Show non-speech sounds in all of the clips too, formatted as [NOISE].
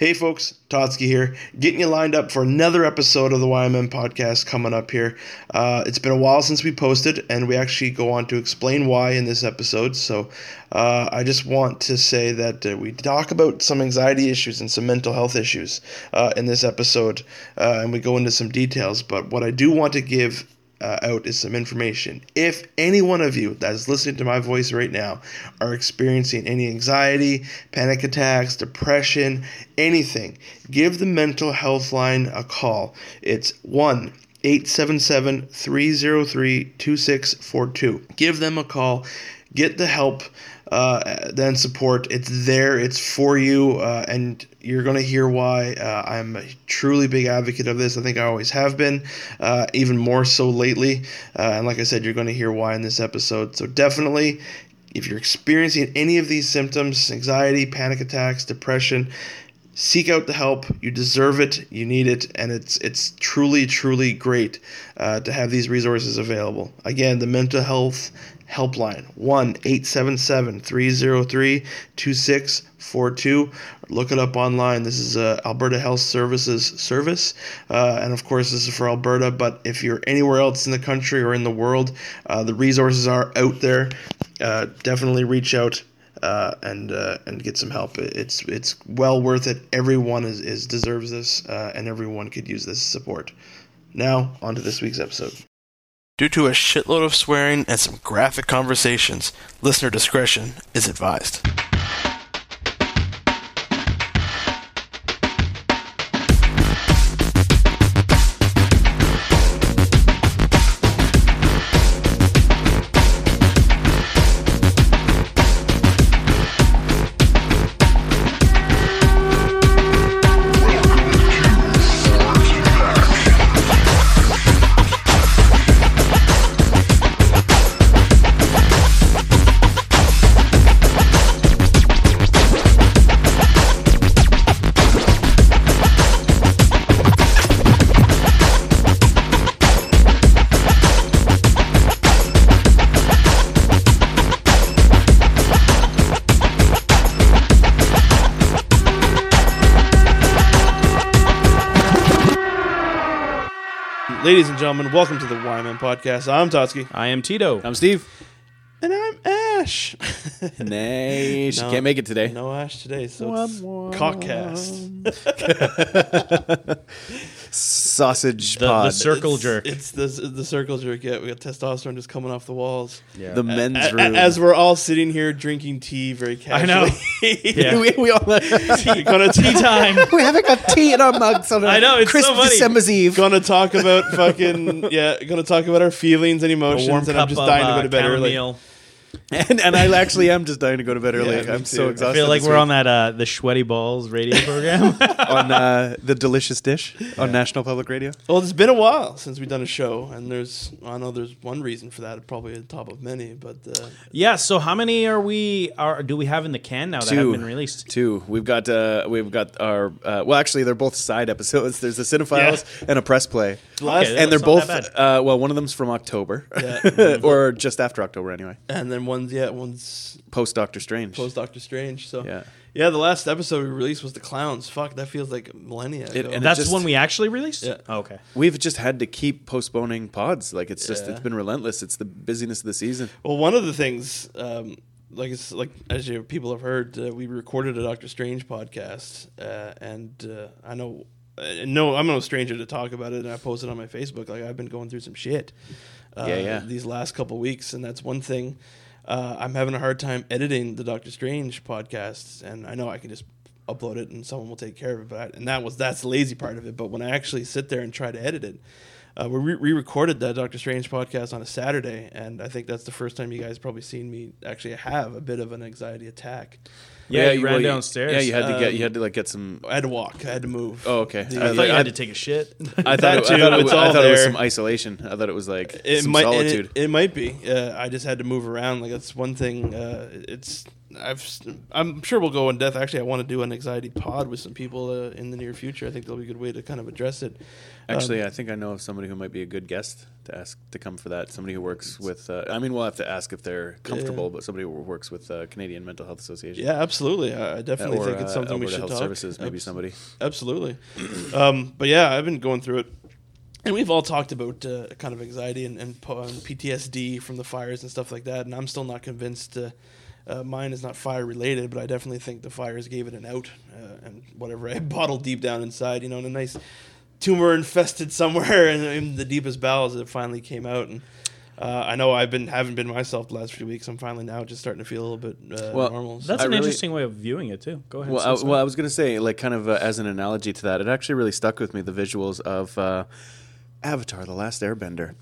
Hey folks, Totsky here, getting you lined up for another episode of the YMM podcast coming up here. Uh, it's been a while since we posted, and we actually go on to explain why in this episode. So uh, I just want to say that uh, we talk about some anxiety issues and some mental health issues uh, in this episode, uh, and we go into some details. But what I do want to give uh, out is some information. If any one of you that is listening to my voice right now are experiencing any anxiety, panic attacks, depression, anything, give the mental health line a call. It's 1 877 303 2642. Give them a call, get the help. Uh, then support. It's there. It's for you, uh, and you're going to hear why. Uh, I'm a truly big advocate of this. I think I always have been, uh, even more so lately. Uh, and like I said, you're going to hear why in this episode. So definitely, if you're experiencing any of these symptoms anxiety, panic attacks, depression seek out the help. You deserve it. You need it. And it's it's truly truly great uh, to have these resources available. Again the mental health helpline 1-877-303-2642 look it up online. This is uh, alberta health services service. Uh, and of course this is for alberta. But if you're anywhere else in the country or in the world uh, the resources are out there. Uh, definitely reach out uh, and uh, and get some help. It's it's well worth it. Everyone is, is deserves this, uh, and everyone could use this support. Now on to this week's episode. Due to a shitload of swearing and some graphic conversations, listener discretion is advised. Gentlemen, welcome to the YMM podcast. I'm Totsky. I am Tito. I'm Steve. And I'm Ash. [LAUGHS] Nay, she No. can't make it today. no Ash today, so it's Wah, wah. cockcast. Sausage The, pod. the circle It's- jerk. It's the the circle jerk. Yeah, we got testosterone just coming off the walls. yeah. the men's A- a- room. As we're all sitting here drinking tea very I casually. know. [LAUGHS] Yeah. we, we all [LAUGHS] gonna tea [LAUGHS] time. we haven't got tea in our mugs on a I know, it's crisp so funny. December's Eve. gonna talk about fucking yeah, gonna talk about our feelings and emotions, and I'm just of dying to uh, go to bed early. chamomile. [LAUGHS] And, and I actually am just dying to go to bed early. Yeah, I'm so exhausted. I feel like we're week. on that uh, the Sweaty Balls radio [LAUGHS] program. [LAUGHS] on uh, the delicious dish on National Public Radio. Well, it's been a while since we've done a show, and there's I know there's one reason for that, probably at the top of many, but uh, yeah. So how many are we? Are do we have in the can now that have Two. been released? Two. We've got uh, we've got our uh, well, actually, they're both side episodes. There's a Cinephiles and a press play, Okay, and they're both uh, well, one of them's from October, Yeah. or just after October anyway, and then one's yeah, one's post Doctor Strange. post Doctor Strange. So Yeah. yeah, the last episode we released was the clowns. Fuck, that feels like millennia It- ago. and That's just- when we actually released. Yeah. Oh, okay. We've just had to keep postponing pods. Like it's just Yeah. it's been relentless. It's the busyness of the season. Well, one of the things, um, like it's like as you people have heard, uh, we recorded a Doctor Strange podcast, uh, and uh, I know, uh, no, I'm no stranger to talk about it, and I posted on my Facebook. Like I've been going through some shit, uh, Yeah, yeah. these last couple weeks, and that's one thing. Uh, I'm having a hard time editing the Doctor Strange podcast, and I know I can just upload it and someone will take care of it. But I, and that was that's the lazy part of it. But when I actually sit there and try to edit it, uh, we re- re-recorded that Doctor Strange podcast on a Saturday, and I think that's the first time you guys probably seen me actually have a bit of an anxiety attack. Yeah, you well, ran downstairs. Yeah, you had to get you had to like get some. I had to walk. I had to move. Oh, okay. The- I I thought you I- had to take a shit. [LAUGHS] I thought, it, too, I thought, it, it's was, I all thought it was some isolation. I thought it was like it some might solitude. It, it might be. Uh, I just had to move around. Like that's one thing. Uh, it's I've I'm sure we'll go in depth. Actually, I want to do an anxiety pod with some people uh, in the near future. I think that'll be a good way to kind of address it. Actually, I think I know of somebody who might be a good guest to ask to come for that. Somebody who works with. Uh, I mean, we'll have to ask if they're comfortable, but somebody who works with uh, Canadian Mental Health Association. Yeah, absolutely. I definitely or, think it's uh, something we should Health talk. Services, maybe Abs- somebody. Absolutely. [CLEARS THROAT] um, but yeah, I've been going through it. And we've all talked about uh, kind of anxiety and, and, and PTSD from the fires and stuff like that. And I'm still not convinced uh, uh, mine is not fire related, but I definitely think the fires gave it an out. Uh, and whatever I [LAUGHS] bottled deep down inside, you know, in a nice tumor infested somewhere [LAUGHS] in, in the deepest bowels, it finally came out. And uh, I know I've been haven't been myself the last few weeks. I'm finally now just starting to feel a little bit uh, Well, normal. So- That's I an really- interesting way of viewing it too. Go ahead. Well, I, well, I was going to say, like, kind of uh, as an analogy to that, it actually really stuck with me the visuals of uh, Avatar: The Last Airbender.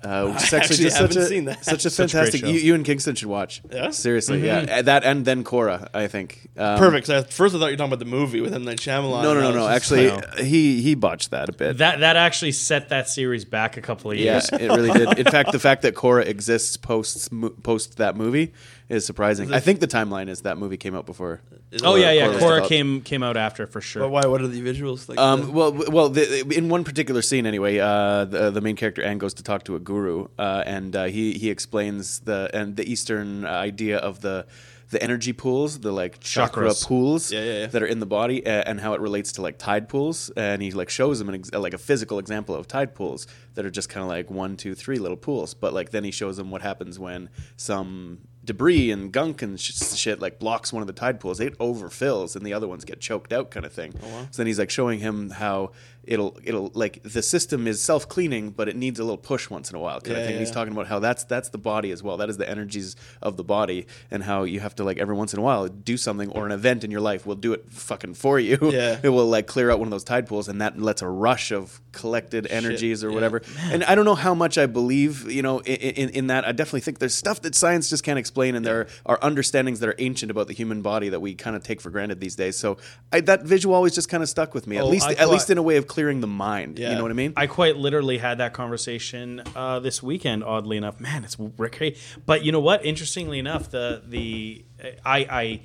Uh, which is I actually, actually just such haven't a, seen that. such a Such a fantastic. You, you and Kingston should watch. Yeah? seriously, yeah. Uh, That and then Korra, I think. Um, Perfect. 'cause At first, I thought you were talking about the movie with M Night Shyamalan. No, no, no, no. just Actually, like, No. he he botched that a bit. that that actually set that series back a couple of Yeah, years. it really did. In fact, the fact that Korra exists post post that movie is surprising. I think the timeline is that movie came out before. Oh yeah, yeah. Korra was came came out after for sure. but why? What are the visuals like? Um, well, well, the, in one particular scene, anyway, uh, the, the main character Aang goes to talk to a guru, uh, and uh, he he explains the and the Eastern idea of the the energy pools, the like chakra Chakras. pools Yeah, yeah, yeah. that are in the body, uh, and how it relates to like tide pools, and he like shows them an ex- like a physical example of tide pools that are just kind of like one, two, three little pools, but like then he shows them what happens when some debris and gunk and sh- shit like blocks one of the tide pools. It overfills and the other ones get choked out kind of thing. Oh, so then he's like showing him how it'll it'll like the system is self-cleaning but it needs a little push once in a while kind Yeah, of thing. Yeah, he's talking about how that's that's the body as well. That is the energies of the body and how you have to like every once in a while do something or an event in your life will do it fucking for you. Yeah. [LAUGHS] it will like clear out one of those tide pools and that lets a rush of collected energies or yeah. whatever. And i don't know how much i believe you know in, in, in that. I definitely think there's stuff that science just can't explain and there are understandings that are ancient about the human body that we kind of take for granted these days. So I, that visual always just kind of stuck with me at Oh, least I at least in a way of clearing the mind you know what i mean I quite literally had that conversation uh, this weekend. Oddly enough, man, it's crazy. But you know what? Interestingly enough, the the I, I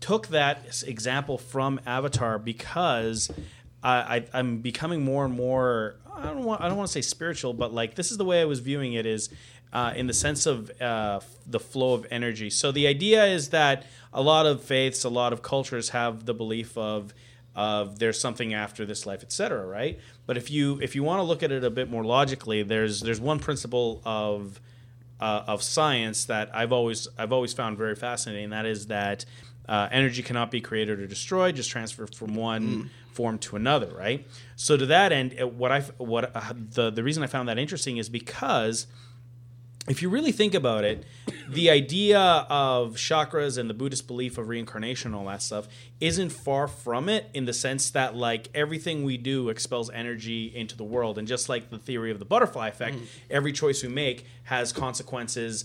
took that example from Avatar because I, I I'm becoming more and more. I don't want I don't want to say spiritual, but like this is the way I was viewing it is. Uh, in the sense of uh, the flow of energy. So the idea is that a lot of faiths, a lot of cultures have the belief of of there's something after this life, etc. Right? But if you if you want to look at it a bit more logically, there's there's one principle of uh, of science that I've always I've always found very fascinating. And that is that uh, energy cannot be created or destroyed, just transferred from one form to another. Right? So to that end, what I what uh, the the reason I found that interesting is because if you really think about it, the idea of chakras and the Buddhist belief of reincarnation and all that stuff isn't far from it in the sense that like everything we do expels energy into the world. And just like the theory of the butterfly effect, mm. every choice we make has consequences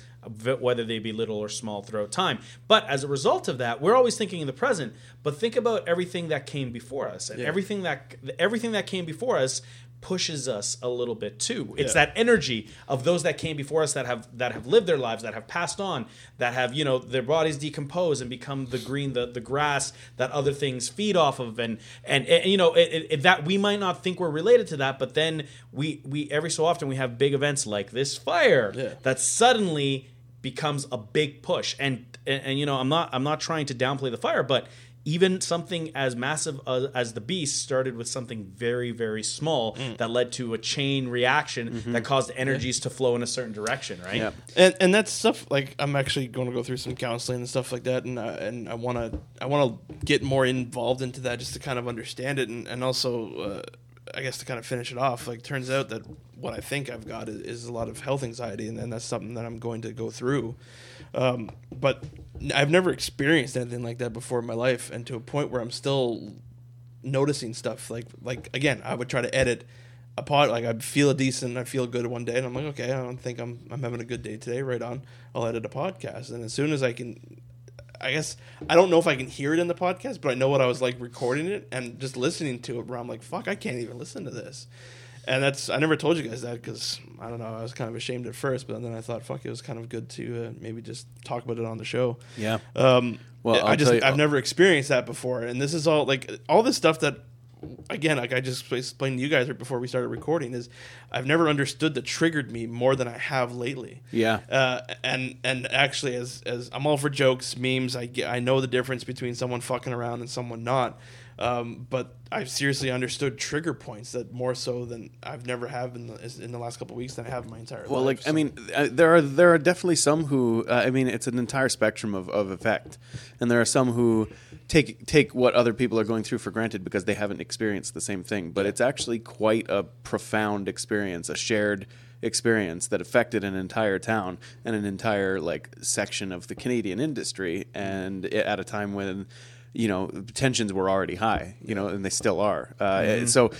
whether they be little or small throughout time. But as a result of that, we're always thinking in the present, but think about everything that came before us. And everything that everything that came before us pushes us a little bit too. It's Yeah. that energy of those that came before us that have that have lived their lives, that have passed on, that have you know their bodies decompose and become the green, the the grass that other things feed off of, and and, and, you know it, it, that we might not think we're related to that, but then we we every so often we have big events like this fire Yeah. that suddenly becomes a big push, and, and and you know I'm not I'm not trying to downplay the fire, but even something as massive uh, as the beast started with something very very small Mm. that led to a chain reaction that caused energies to flow in a certain direction right Mm-hmm. Yeah. and and that's stuff like I'm actually going to go through some counseling and stuff like that, and uh, and I want to I want to get more involved into that just to kind of understand it, and and also uh, I guess to kind of finish it off. Like, turns out that what I think I've got is, is a lot of health anxiety, and, and that's something that I'm going to go through. Um, but I've never experienced anything like that before in my life, and to a point where I'm still noticing stuff like like again i would try to edit a pod like i'd feel decent i feel good one day and i'm like okay i don't think i'm i'm having a good day today right on i'll edit a podcast and as soon as i can i guess i don't know if i can hear it in the podcast but i know what i was like recording it and just listening to it where i'm like fuck i can't even listen to this and that's I never told you guys that because I don't know I was kind of ashamed at first, but then I thought fuck it was kind of good to uh, maybe just talk about it on the show. Yeah. Um, Well, I I'll just you- I've never experienced that before, and this is all like all this stuff that again like I just explained to you guys right before we started recording is I've never understood that triggered me more than I have lately. Yeah. Uh, and and actually, as as I'm all for jokes, memes. I get, I know the difference between someone fucking around and someone not. Um, but I've seriously understood trigger points that more so than I've never have in the in the last couple of weeks than I have in my entire Well, life. like I mean, uh, there are there are definitely some who uh, I mean, it's an entire spectrum of, of effect, and there are some who take take what other people are going through for granted because they haven't experienced the same thing. But it's actually quite a profound experience, a shared experience that affected an entire town and an entire like section of the Canadian industry, and i- at a time when you know tensions were already high, you know, and they still are. Uh, So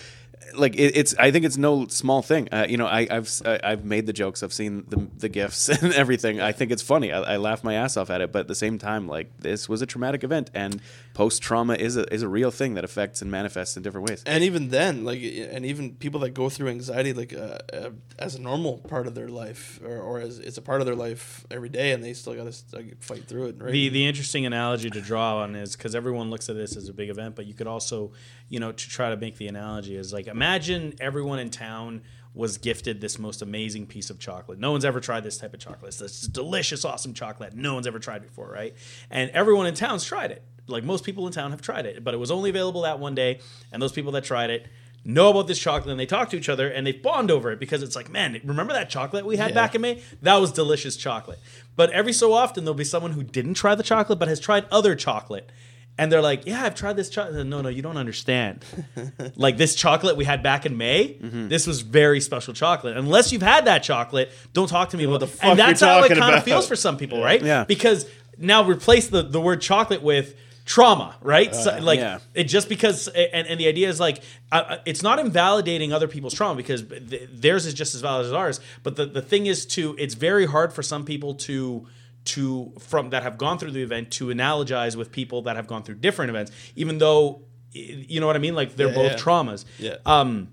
like it, it's I think it's no small thing. Uh, you know, I, I've I- I've made the jokes. I've seen the the gifs [LAUGHS] and everything. I think it's funny. I, I laugh my ass off at it. But at the same time, like this was a traumatic event, and post trauma is a is a real thing that affects and manifests in different ways. and even then, like, and even people that go through anxiety, like, uh, uh, as a normal part of their life, or, or as it's a part of their life every day, and they still got to like, fight through it, right? The the interesting analogy to draw on is because everyone looks at this as a big event, but you could also, you know, to try to make the analogy is like imagine everyone in town was gifted this most amazing piece of chocolate. No one's ever tried this type of chocolate. It's this delicious, awesome chocolate no one's ever tried before, right? And everyone in town's tried it. Like most people in town have tried it, but it was only available that one day. And those people that tried it know about this chocolate and they talk to each other and they bond over it because it's like, man, remember that chocolate we had Yeah. back in May? That was delicious chocolate. But every so often there'll be someone who didn't try the chocolate but has tried other chocolate. And they're like, yeah, I've tried this chocolate. No, no, you don't understand. [LAUGHS] like this chocolate we had back in May, Mm-hmm. this was very special chocolate. Unless you've had that chocolate, don't talk to me about the fuck And that's how it kind of feels for some people, right? Yeah. Because now replace the, the word chocolate with trauma, right? So, like yeah. it just because and, and the idea is like uh, uh, it's not invalidating other people's trauma because th- theirs is just as valid as ours but the, the thing is to it's very hard for some people to to from that have gone through the event to analogize with people that have gone through different events even though you know what i mean like they're Yeah, both yeah. traumas Yeah. um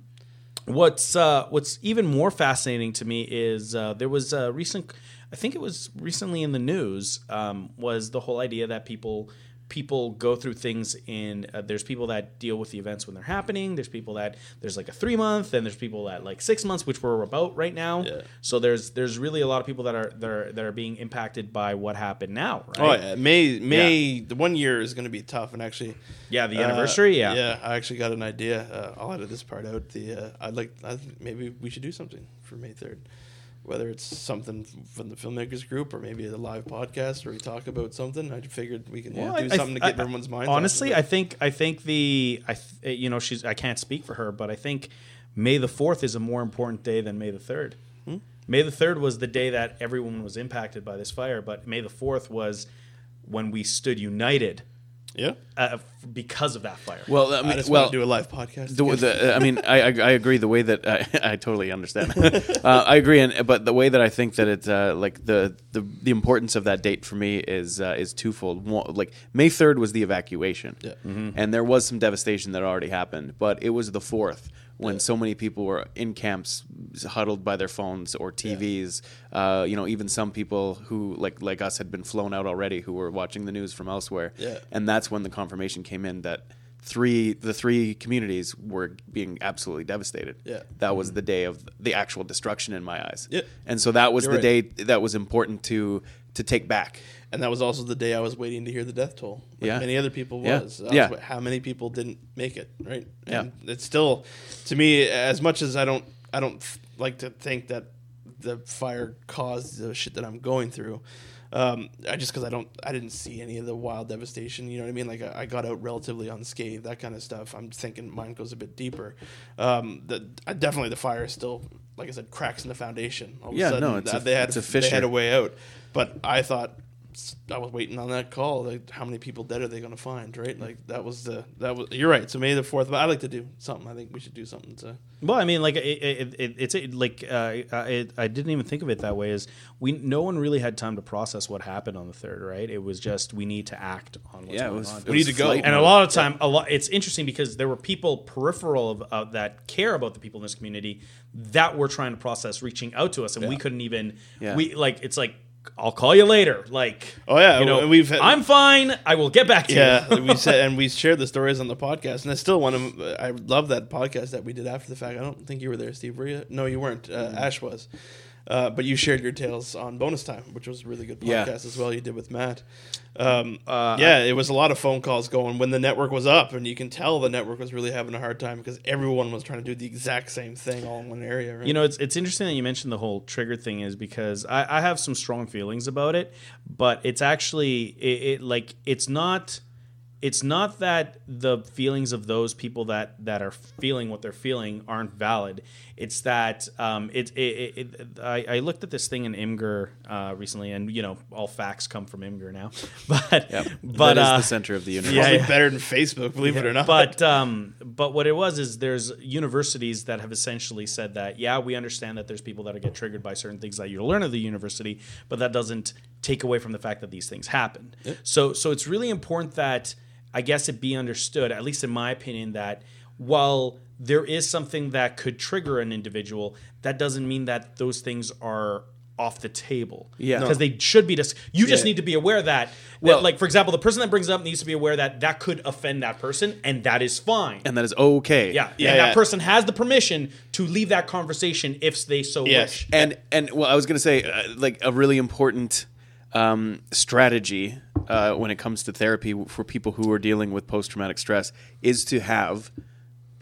what's uh what's even more fascinating to me is uh there was a recent i think it was recently in the news um was the whole idea that people people go through things in uh, there's people that deal with the events when they're happening there's people that there's like a three month and there's people that like six months which we're about right now. Yeah. so there's there's really a lot of people that are that are, that are being impacted by what happened now right? Oh yeah, May May the one year is going to be tough, and actually, yeah the uh, anniversary? Yeah. yeah, I actually got an idea. Uh, I'll edit this part out. The uh, I'd like I think maybe we should do something for May third, whether it's something from the filmmakers group or maybe a live podcast where we talk about something. I figured we can Well, do I- something to get I- everyone's mind. Honestly. I think I think the I th- you know she's I can't speak for her, but I think May the fourth is a more important day than May the third. Hmm? May the third was the day that everyone was impacted by this fire, but May the fourth was when we stood united yeah. uh, because of that fire. Well, I I mean, just well, want to do a live podcast. The, the, I mean, I, I, I agree. The way that [LAUGHS] I, I totally understand, [LAUGHS] uh, I agree. And but the way that I think that it's uh, like the, the the importance of that date for me is uh, is twofold. One, like May third was the evacuation, Yeah. and there was some devastation that already happened. But it was the fourth when so many people were in camps, huddled by their phones or TVs. Uh, you know, even some people who like like us had been flown out already, who were watching the news from elsewhere. Yeah. And that's when the confirmation came in that three the three communities were being absolutely devastated. Yeah. That was the day of the actual destruction in my eyes. Yeah. And so that was You're the right. day that was important to to take back. And that was also the day I was waiting to hear the death toll. Like Yeah. many other people Yeah. was. Yeah. what- how many people didn't make it, right? Yeah. It's still, to me, as much as I don't, I don't like to think that the fire caused the shit that I'm going through. Um, I just because I don't, I didn't see any of the wild devastation. You know what I mean? Like I, I got out relatively unscathed, that kind of stuff. I'm thinking mine goes a bit deeper. Um, the I, definitely the fire is still, like I said, cracks in the foundation. All of Yeah, a sudden, no, it's a- they had a they had a way out. But I thought I was waiting on that call. Like, how many people dead are they going to find? Right? Like that was the that was. You're right. So May the fourth. But I like to do something. I think we should do something to. Well, I mean, like it, it, it, it's it, like uh, it, I didn't even think of it that way. Is we no one really had time to process what happened on the third, right? It was just we need to act on what's Yeah, it going was. on. it We need to go. flight and a lot of time, a lot. It's interesting because there were people peripheral of, of that care about the people in this community that were trying to process reaching out to us, and we couldn't even. Yeah. We like it's like I'll call you later. Like Oh, yeah, you know and we've had- I'm fine. I will get back to you. Yeah, we [LAUGHS] said and we shared the stories on the podcast, and I still want to. I love that podcast that we did after the fact. I don't think you were there, Steve. Were you? No, you weren't. Uh, Ash was, uh, but you shared your tales on bonus time, which was a really good podcast Yeah. as well. You did with Matt. Um, yeah, it was a lot of phone calls going when the network was up, and you can tell the network was really having a hard time because everyone was trying to do the exact same thing all in one area. Right? You know, it's it's interesting that you mentioned the whole trigger thing, is because I, I have some strong feelings about it, but it's actually it, it like it's not it's not that the feelings of those people that that are feeling what they're feeling aren't valid. It's that um, it, it, it, it I, I looked at this thing in Imgur uh, recently, and you know, all facts come from Imgur now, [LAUGHS] but Yep. but that is uh, the center of the universe. yeah, Probably yeah. better than Facebook, believe it or not. But um, but what it was is there's universities that have essentially said that yeah we understand that there's people that get triggered by certain things that you learn at the university, but that doesn't take away from the fact that these things happen. So so it's really important that I guess it be understood, at least in my opinion, that while there is something that could trigger an individual, that doesn't mean that those things are off the table. Yeah. No. because they should be. just you just Yeah. need to be aware that, that, Well- like for example, the person that brings it up needs to be aware that that could offend that person, and that is fine. and that is okay. yeah, Yeah, and yeah. that person has the permission to leave that conversation if they so Yes. wish. and and well, I was gonna say uh, like a really important um, strategy uh, when it comes to therapy for people who are dealing with post traumatic stress is to have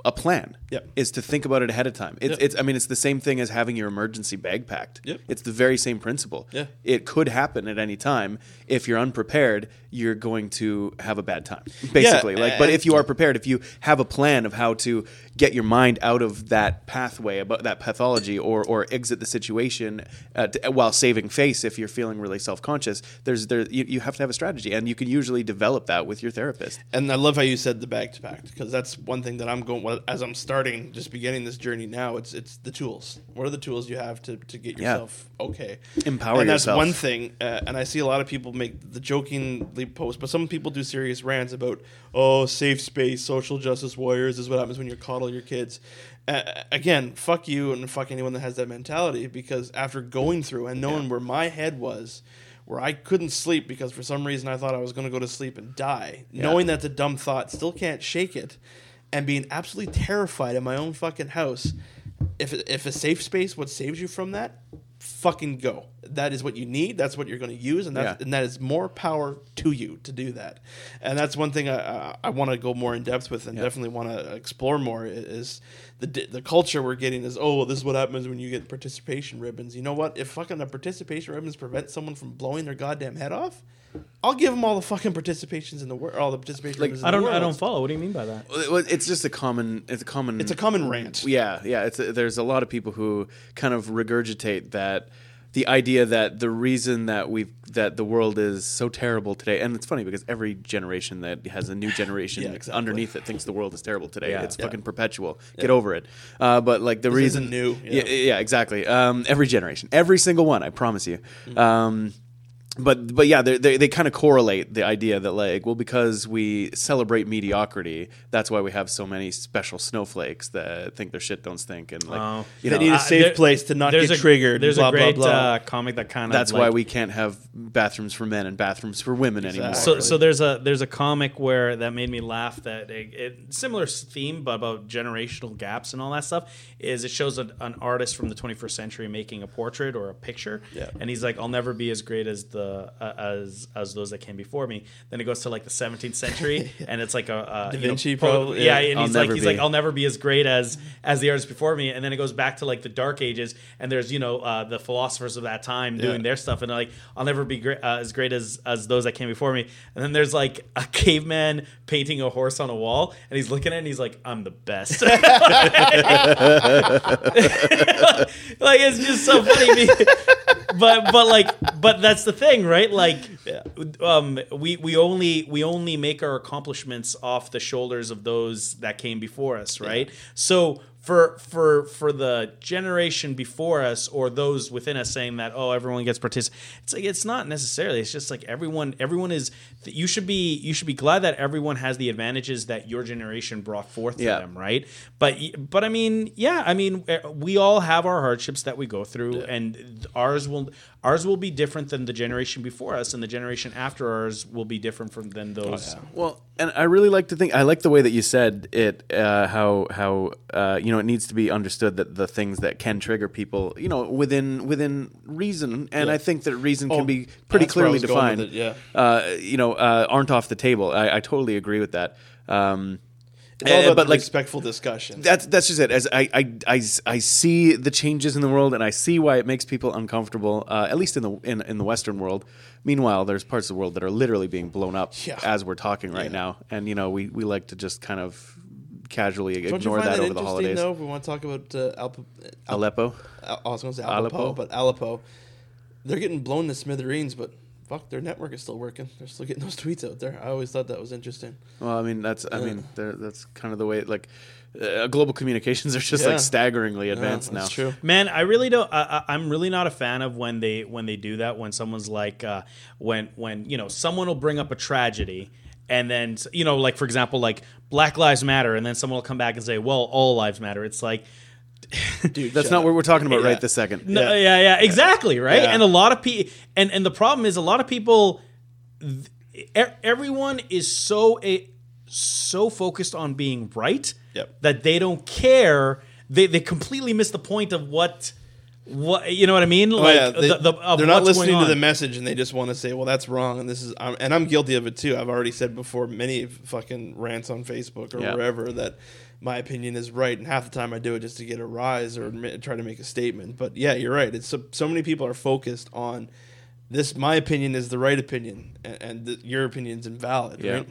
a plan. Yep. Is to think about it ahead of time. It's, Yep. it's I mean it's the same thing as having your emergency bag packed. Yep. It's the very same principle. Yeah. It could happen at any time. If you're unprepared, you're going to have a bad time. Basically. like but if you are prepared, if you have a plan of how to get your mind out of that pathway, about that pathology, or or exit the situation uh, to, while saving face, if you're feeling really self conscious, there's there you, you have to have a strategy, and you can usually develop that with your therapist. And I love how you said the bag to pack because that's one thing that I'm going well, as I'm starting, just beginning this journey now. It's it's the tools. What are the tools you have to, to get Yeah. yourself okay? Empower and that's one thing. Uh, and I see a lot of people make the post, but some people do serious rants about oh safe space, social justice warriors is what happens when you coddle your kids. Uh, again, fuck you and fuck anyone that has that mentality because after going through and knowing where my head was where I couldn't sleep because for some reason I thought I was going to go to sleep and die. Knowing that's a dumb thought, still can't shake it, and being absolutely terrified in my own fucking house. If if a safe space what saves you from that, fucking go. That is what you need. That's what you're going to use, and that Yeah. and that is more power to you to do that. And that's one thing I I, I want to go more in depth with, and definitely want to explore more. Is the the culture we're getting is oh this is what happens when you get participation ribbons. You know what? If fucking the participation ribbons prevent someone from blowing their goddamn head off, I'll give them all the fucking participations in the world. All the participation Like, ribbons. in I don't I world. don't follow. What do you mean by that? Well, It's just a common. It's a common. It's a common rant. Yeah, yeah. It's a, there's a lot of people who kind of regurgitate that the idea that the reason that we've that the world is so terrible today, and it's funny because every generation that has a new [LAUGHS] generation Yeah, exactly. underneath it thinks the world is terrible today. Yeah. It's Yeah. fucking perpetual. Get over it. Uh, but like the This reason isn't new, Yeah, yeah. yeah, exactly. Um, every generation, every single one. I promise you. Mm-hmm. Um, but but yeah, they they, they kind of correlate the idea that like well because we celebrate mediocrity, that's why we have so many special snowflakes that think their shit don't stink and like Oh. you They know need a Uh, safe there- place to not get a, triggered. There's blah, a great blah, blah. Uh, comic that kind of that's like, why we can't have bathrooms for men and bathrooms for women anymore. So, so there's a there's a comic where that made me laugh. That it, it similar theme, but about generational gaps and all that stuff. Is it shows a, an artist from the 21st century making a portrait or a picture, Yeah. and he's like, "I'll never be as great as the uh, as as those that came before me." Then it goes to like the 17th century, [LAUGHS] and it's like a, a Da you know, Vinci probably, yeah, and I'll he's like never he's be. like, "I'll never be as great as as the artists before me." And then it goes back to like the Dark Ages, and there's you know uh, the philosophers of that time doing their stuff, and they're like, "I'll never be great, uh, as great as as those that came before me." And then there's like a caveman painting a horse on a wall, and he's looking at it and he's like, "I'm the best." [LAUGHS] [LAUGHS] like it's just so funny. be- but but like but that's the thing, right? Like, Yeah. um, we we only we only make our accomplishments off the shoulders of those that came before us, right? So for for for the generation before us or those within us saying that oh everyone gets partic it's like it's not necessarily it's just like everyone everyone is you should be you should be glad that everyone has the advantages that your generation brought forth to Yeah. them right but but i mean yeah i mean eh, we all have our hardships that we go through and ours will ours will be different than the generation before us and the generation after ours will be different from than those Well, and I really like to think. I like the way that you said it. Uh, how how uh, you know it needs to be understood that the things that can trigger people, you know, within within reason, and Yeah. I think that reason Oh, can be pretty that's where I clearly defined. it, yeah. Uh, you know, uh, aren't off the table. I, I totally agree with that. Um, It's all about but like respectful discussion. that's that's just it. As I, I, I, I see the changes in the world, and I see why it makes people uncomfortable. Uh, at least in the in, in the Western world. Meanwhile, there's parts of the world that are literally being blown up Yeah. as we're talking right Yeah. now, and you know we, we like to just kind of casually Don't you ignore find that, that, over the holidays. though? If we want to talk about uh, Al- Aleppo. Al- I was going to say Aleppo, Aleppo? but Aleppo, they're getting blown to smithereens, but fuck, their network is still working. They're still getting those [LAUGHS] tweets out there. I always thought that was interesting. Well, I mean that's I Yeah. mean that's kind of the way like uh, global communications are just Yeah. like staggeringly Yeah, advanced now. true. Man, I really don't. I, I- I'm really not a fan of when they when they do that. When someone's like, uh, when when you know someone will bring up a tragedy, and then you know, like for example, like Black Lives Matter, and then someone will come back and say, well, all lives matter. It's like, Dude, [LAUGHS] That's shut not up. what we're talking about Yeah. right this second. no, Yeah. yeah, yeah, exactly, right. Yeah. And a lot of people, and and the problem is a lot of people, th- everyone is so a so focused on being right Yep. that they don't care. They they completely miss the point of what. What you know what I mean? Oh, Like yeah, they, the, the, they're not listening to the message, and they just want to say, "Well, that's wrong," and this is, I'm, and I'm guilty of it too. I've already said before many fucking rants on Facebook or Yeah. wherever that my opinion is right, and half the time I do it just to get a rise or try to make a statement. But yeah, you're right. It's so, so many people are focused on this. My opinion is the right opinion, and, and th- your opinion's invalid. Yeah, Right?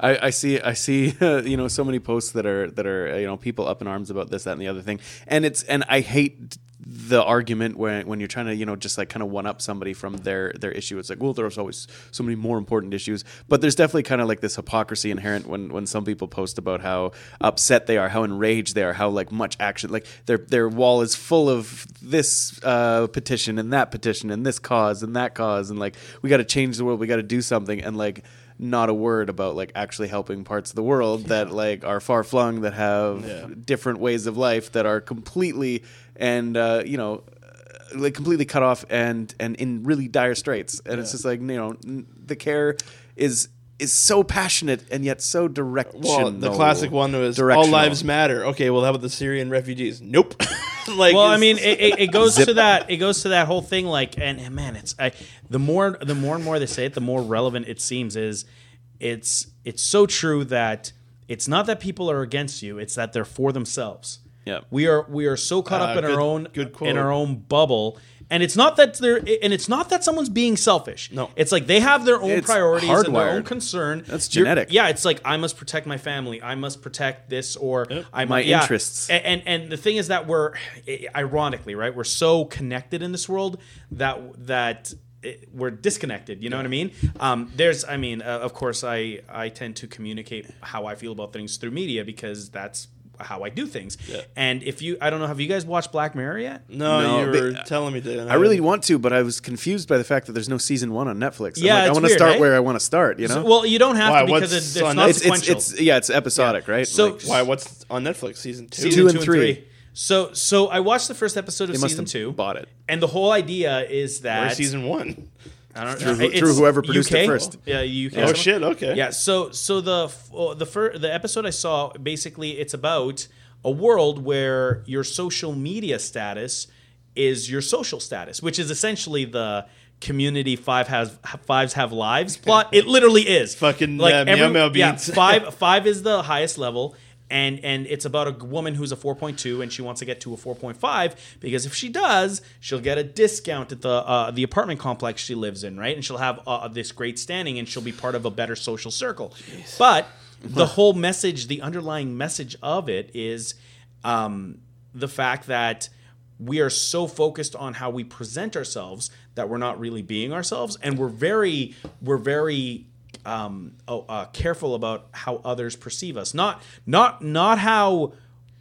I, I see. I see. [LAUGHS] you know, so many posts that are that are you know people up in arms about this, that, and the other thing. And it's and I hate the argument when when you're trying to you know just like kind of one up somebody from their their issue. It's like well, there's always so many more important issues, but there's definitely kind of like this hypocrisy inherent when when some people post about how upset they are, how enraged they are, how like much action, like their their wall is full of this uh, petition and that petition and this cause and that cause, and like we got to change the world, we got to do something, and like not a word about like actually helping parts of the world that like are far flung that have Yeah. different ways of life that are completely and uh, you know uh, like completely cut off and and in really dire straits and it's just like you know n- the care is is so passionate and yet so directional Well, the classic one was all Directional. lives matter. Okay, well, how about the Syrian refugees? Nope. [LAUGHS] like, well, I it's- mean, it, it, it goes Zip. to that. It goes to that whole thing. Like, and, and man, it's I, the more the more and more they say it, the more relevant it seems. Is it's it's so true that it's not that people are against you; it's that they're for themselves. Yeah. we are we are so caught up Uh, in good- our own good quote. in our own bubble. And it's not that they're, and it's not that someone's being selfish. No. it's like they have their own It's priorities and their own concern. That's You're- genetic. Yeah, it's like I must protect my family. I must protect this, or I My yeah. interests. A- and and the thing is that we're ironically right we're so connected in this world that that it, we're disconnected you know what i mean um, there's i mean uh, of course i i tend to communicate how i feel about things through media because that's how i do things Yeah. and if you i don't know have you guys watched black mirror yet no, No, you were but- uh, telling me to. and I really want to, but I was confused by the fact that there's no season one on Netflix. I'm Yeah, like, I want to start where I want to start. You know, So- well you don't have Why, to because what's it, it's not it's, it's sequential it's yeah, it's episodic, right? So- Like, Why? What's on Netflix? Season two. season Two and three. so so i watched the first episode of they must season have two bought it. and the whole idea is that Where's season one? I don't Through know. who- through whoever produced it first. Yeah, UK. Oh shit. Okay. Yeah. So so the f- the fir- the episode I saw basically it's about a world where your social media status is your social status, which is essentially the community five has fives have lives plot. It literally is Fucking, uh, Meow Meow yeah, five [LAUGHS] five is the highest level. And, and it's about a woman who's a 4.2 and she wants to get to a 4.5 because if she does she'll get a discount at the uh, the apartment complex she lives in right? And she'll have uh, this great standing and she'll be part of a better social circle. But the whole message the underlying message of it is um, the fact that we are so focused on how we present ourselves that we're not really being ourselves, and we're very we're very um, oh, uh, careful about how others perceive us. Not not not how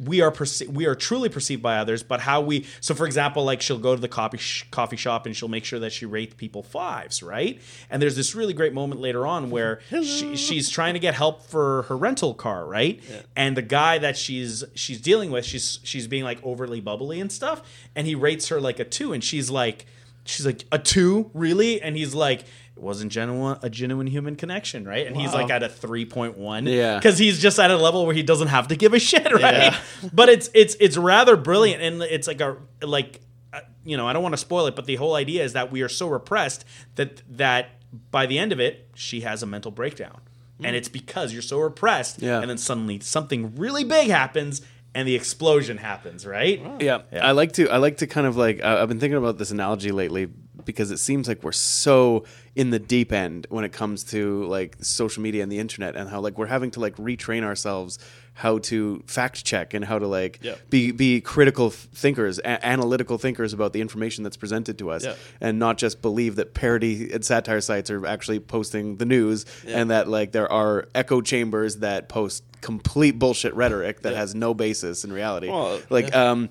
we are perce- we are truly perceived by others, but how we. So, for example, like she'll go to the coffee sh- coffee shop and she'll make sure that she rates people fives, right? And there's this really great moment later on where [LAUGHS] she, she's trying to get help for her rental car, right? And the guy that she's she's dealing with, she's she's being like overly bubbly and stuff, and he rates her like a two, and she's like. She's like a two, really, and he's like, it wasn't genuine, a genuine human connection, right? And he's like at a three point one, Yeah. because he's just at a level where he doesn't have to give a shit, [LAUGHS] right? Yeah. But it's it's it's rather brilliant, and it's like a like uh, you know I don't want to spoil it, but the whole idea is that we are so repressed that that by the end of it, she has a mental breakdown, and it's because you're so repressed, Yeah. and then suddenly something really big happens. And the explosion happens, right? Yeah. I like to I like to kind of like I've been thinking about this analogy lately because it seems like we're so in the deep end when it comes to like social media and the internet and how like we're having to like retrain ourselves how to fact check and how to like Yeah. be be critical thinkers, a- analytical thinkers about the information that's presented to us Yeah. and not just believe that parody and satire sites are actually posting the news and that like there are echo chambers that post complete bullshit rhetoric that Yeah. has no basis in reality. Well, like yeah. um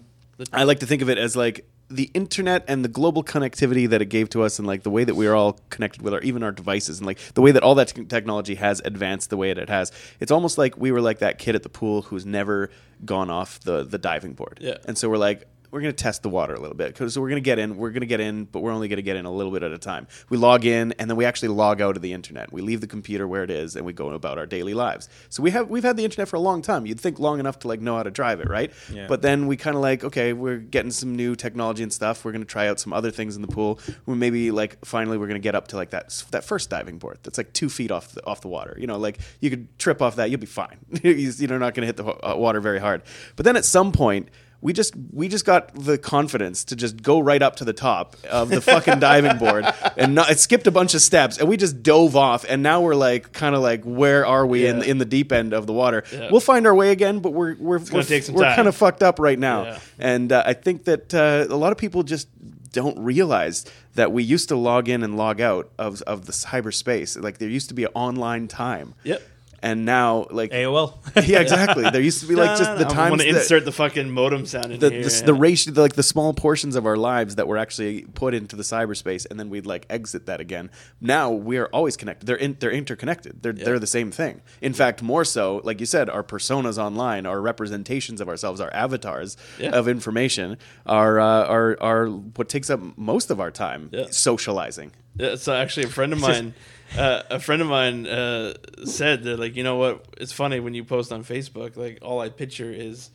I like to think of it as like the internet and the global connectivity that it gave to us and like the way that we are all connected with our even our devices and like the way that all that te- technology has advanced the way that it has it's almost like we were like that kid at the pool who's never gone off the the diving board Yeah. and so we're like we're going to test the water a little bit because so we're going to get in we're going to get in but we're only going to get in a little bit at a time. We log in and then we actually log out of the internet. We leave the computer where it is and we go about our daily lives. So we have we've had the internet for a long time. You'd think long enough to like know how to drive it right? Yeah. but then we kind of like okay we're getting some new technology and stuff. We're going to try out some other things in the pool. We maybe like finally we're going to get up to like that that first diving board that's like two feet off the, off the water. You know like you could trip off that you'll be fine. [LAUGHS] You're not going to hit the uh, water very hard. But then at some point we just we just got the confidence to just go right up to the top of the fucking [LAUGHS] diving board and not, it skipped a bunch of steps and we just dove off and now we're like kind of like where are we in Yeah. in the deep end of the water Yeah. we'll find our way again but we're we're gonna we're, take some time. kind of fucked up right now Yeah. and uh, I think that uh, a lot of people just don't realize that we used to log in and log out of of the cyberspace like there used to be an online time Yep. And now like AOL. yeah exactly there used to be like just [LAUGHS] the I times want to insert the fucking modem sound in the, here. the, yeah. the ratio, the, like the small portions of our lives that were actually put into the cyberspace, and then we'd like exit that again. Now we are always connected. They're in, they're interconnected. They're they're the same thing. In fact, more so, like you said, our personas online, our representations of ourselves, our avatars Yeah. of information, are uh, are are what takes up most of our time Yeah. socializing. Yeah, so actually, a friend of [LAUGHS] mine, uh, a friend of mine uh, said that like you know what? It's funny when you post on Facebook. Like all I picture is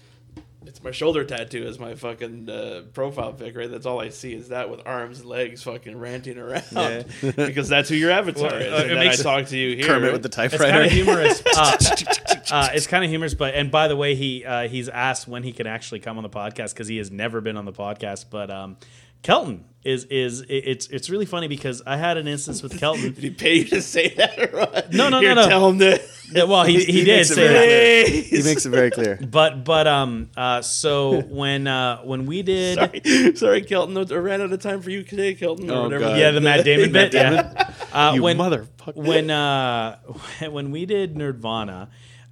it's my shoulder tattoo as my fucking uh, profile pic. Right, that's all I see is that with arms and legs fucking ranting around [LAUGHS] because that's who your avatar Well, is. uh, and it makes- I talk to you here. Kermit right? with the It's kind typewriter. of humorous. [LAUGHS] Uh, uh, it's kind of humorous, but and by the way, he uh, he's asked when he can actually come on the podcast because he has never been on the podcast. But um, Kelton is is it's it's really funny because I had an instance with Kelton. [LAUGHS] Did he pay you to say that or what? No, no, no, Here, no. Tell him to. Yeah, well, he, he, [LAUGHS] He did makes it say that. he makes it very clear. [LAUGHS] But but um uh so when uh when we did Sorry, sorry, Kelton. I ran out of time for you today, Kelton. Or Oh, whatever. God. yeah the Matt Damon bit yeah uh, You when motherfucker. when uh when we did Nerdvana.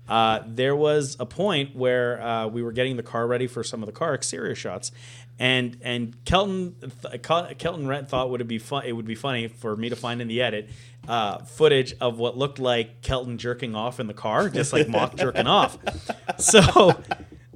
Uh, there was a point where uh, we were getting the car ready for some of the car exterior shots, and and Kelton th- Kelton Rent thought would it be fun? It would be funny for me to find in the edit uh, footage of what looked like Kelton jerking off in the car, just like mock [LAUGHS] jerking off. So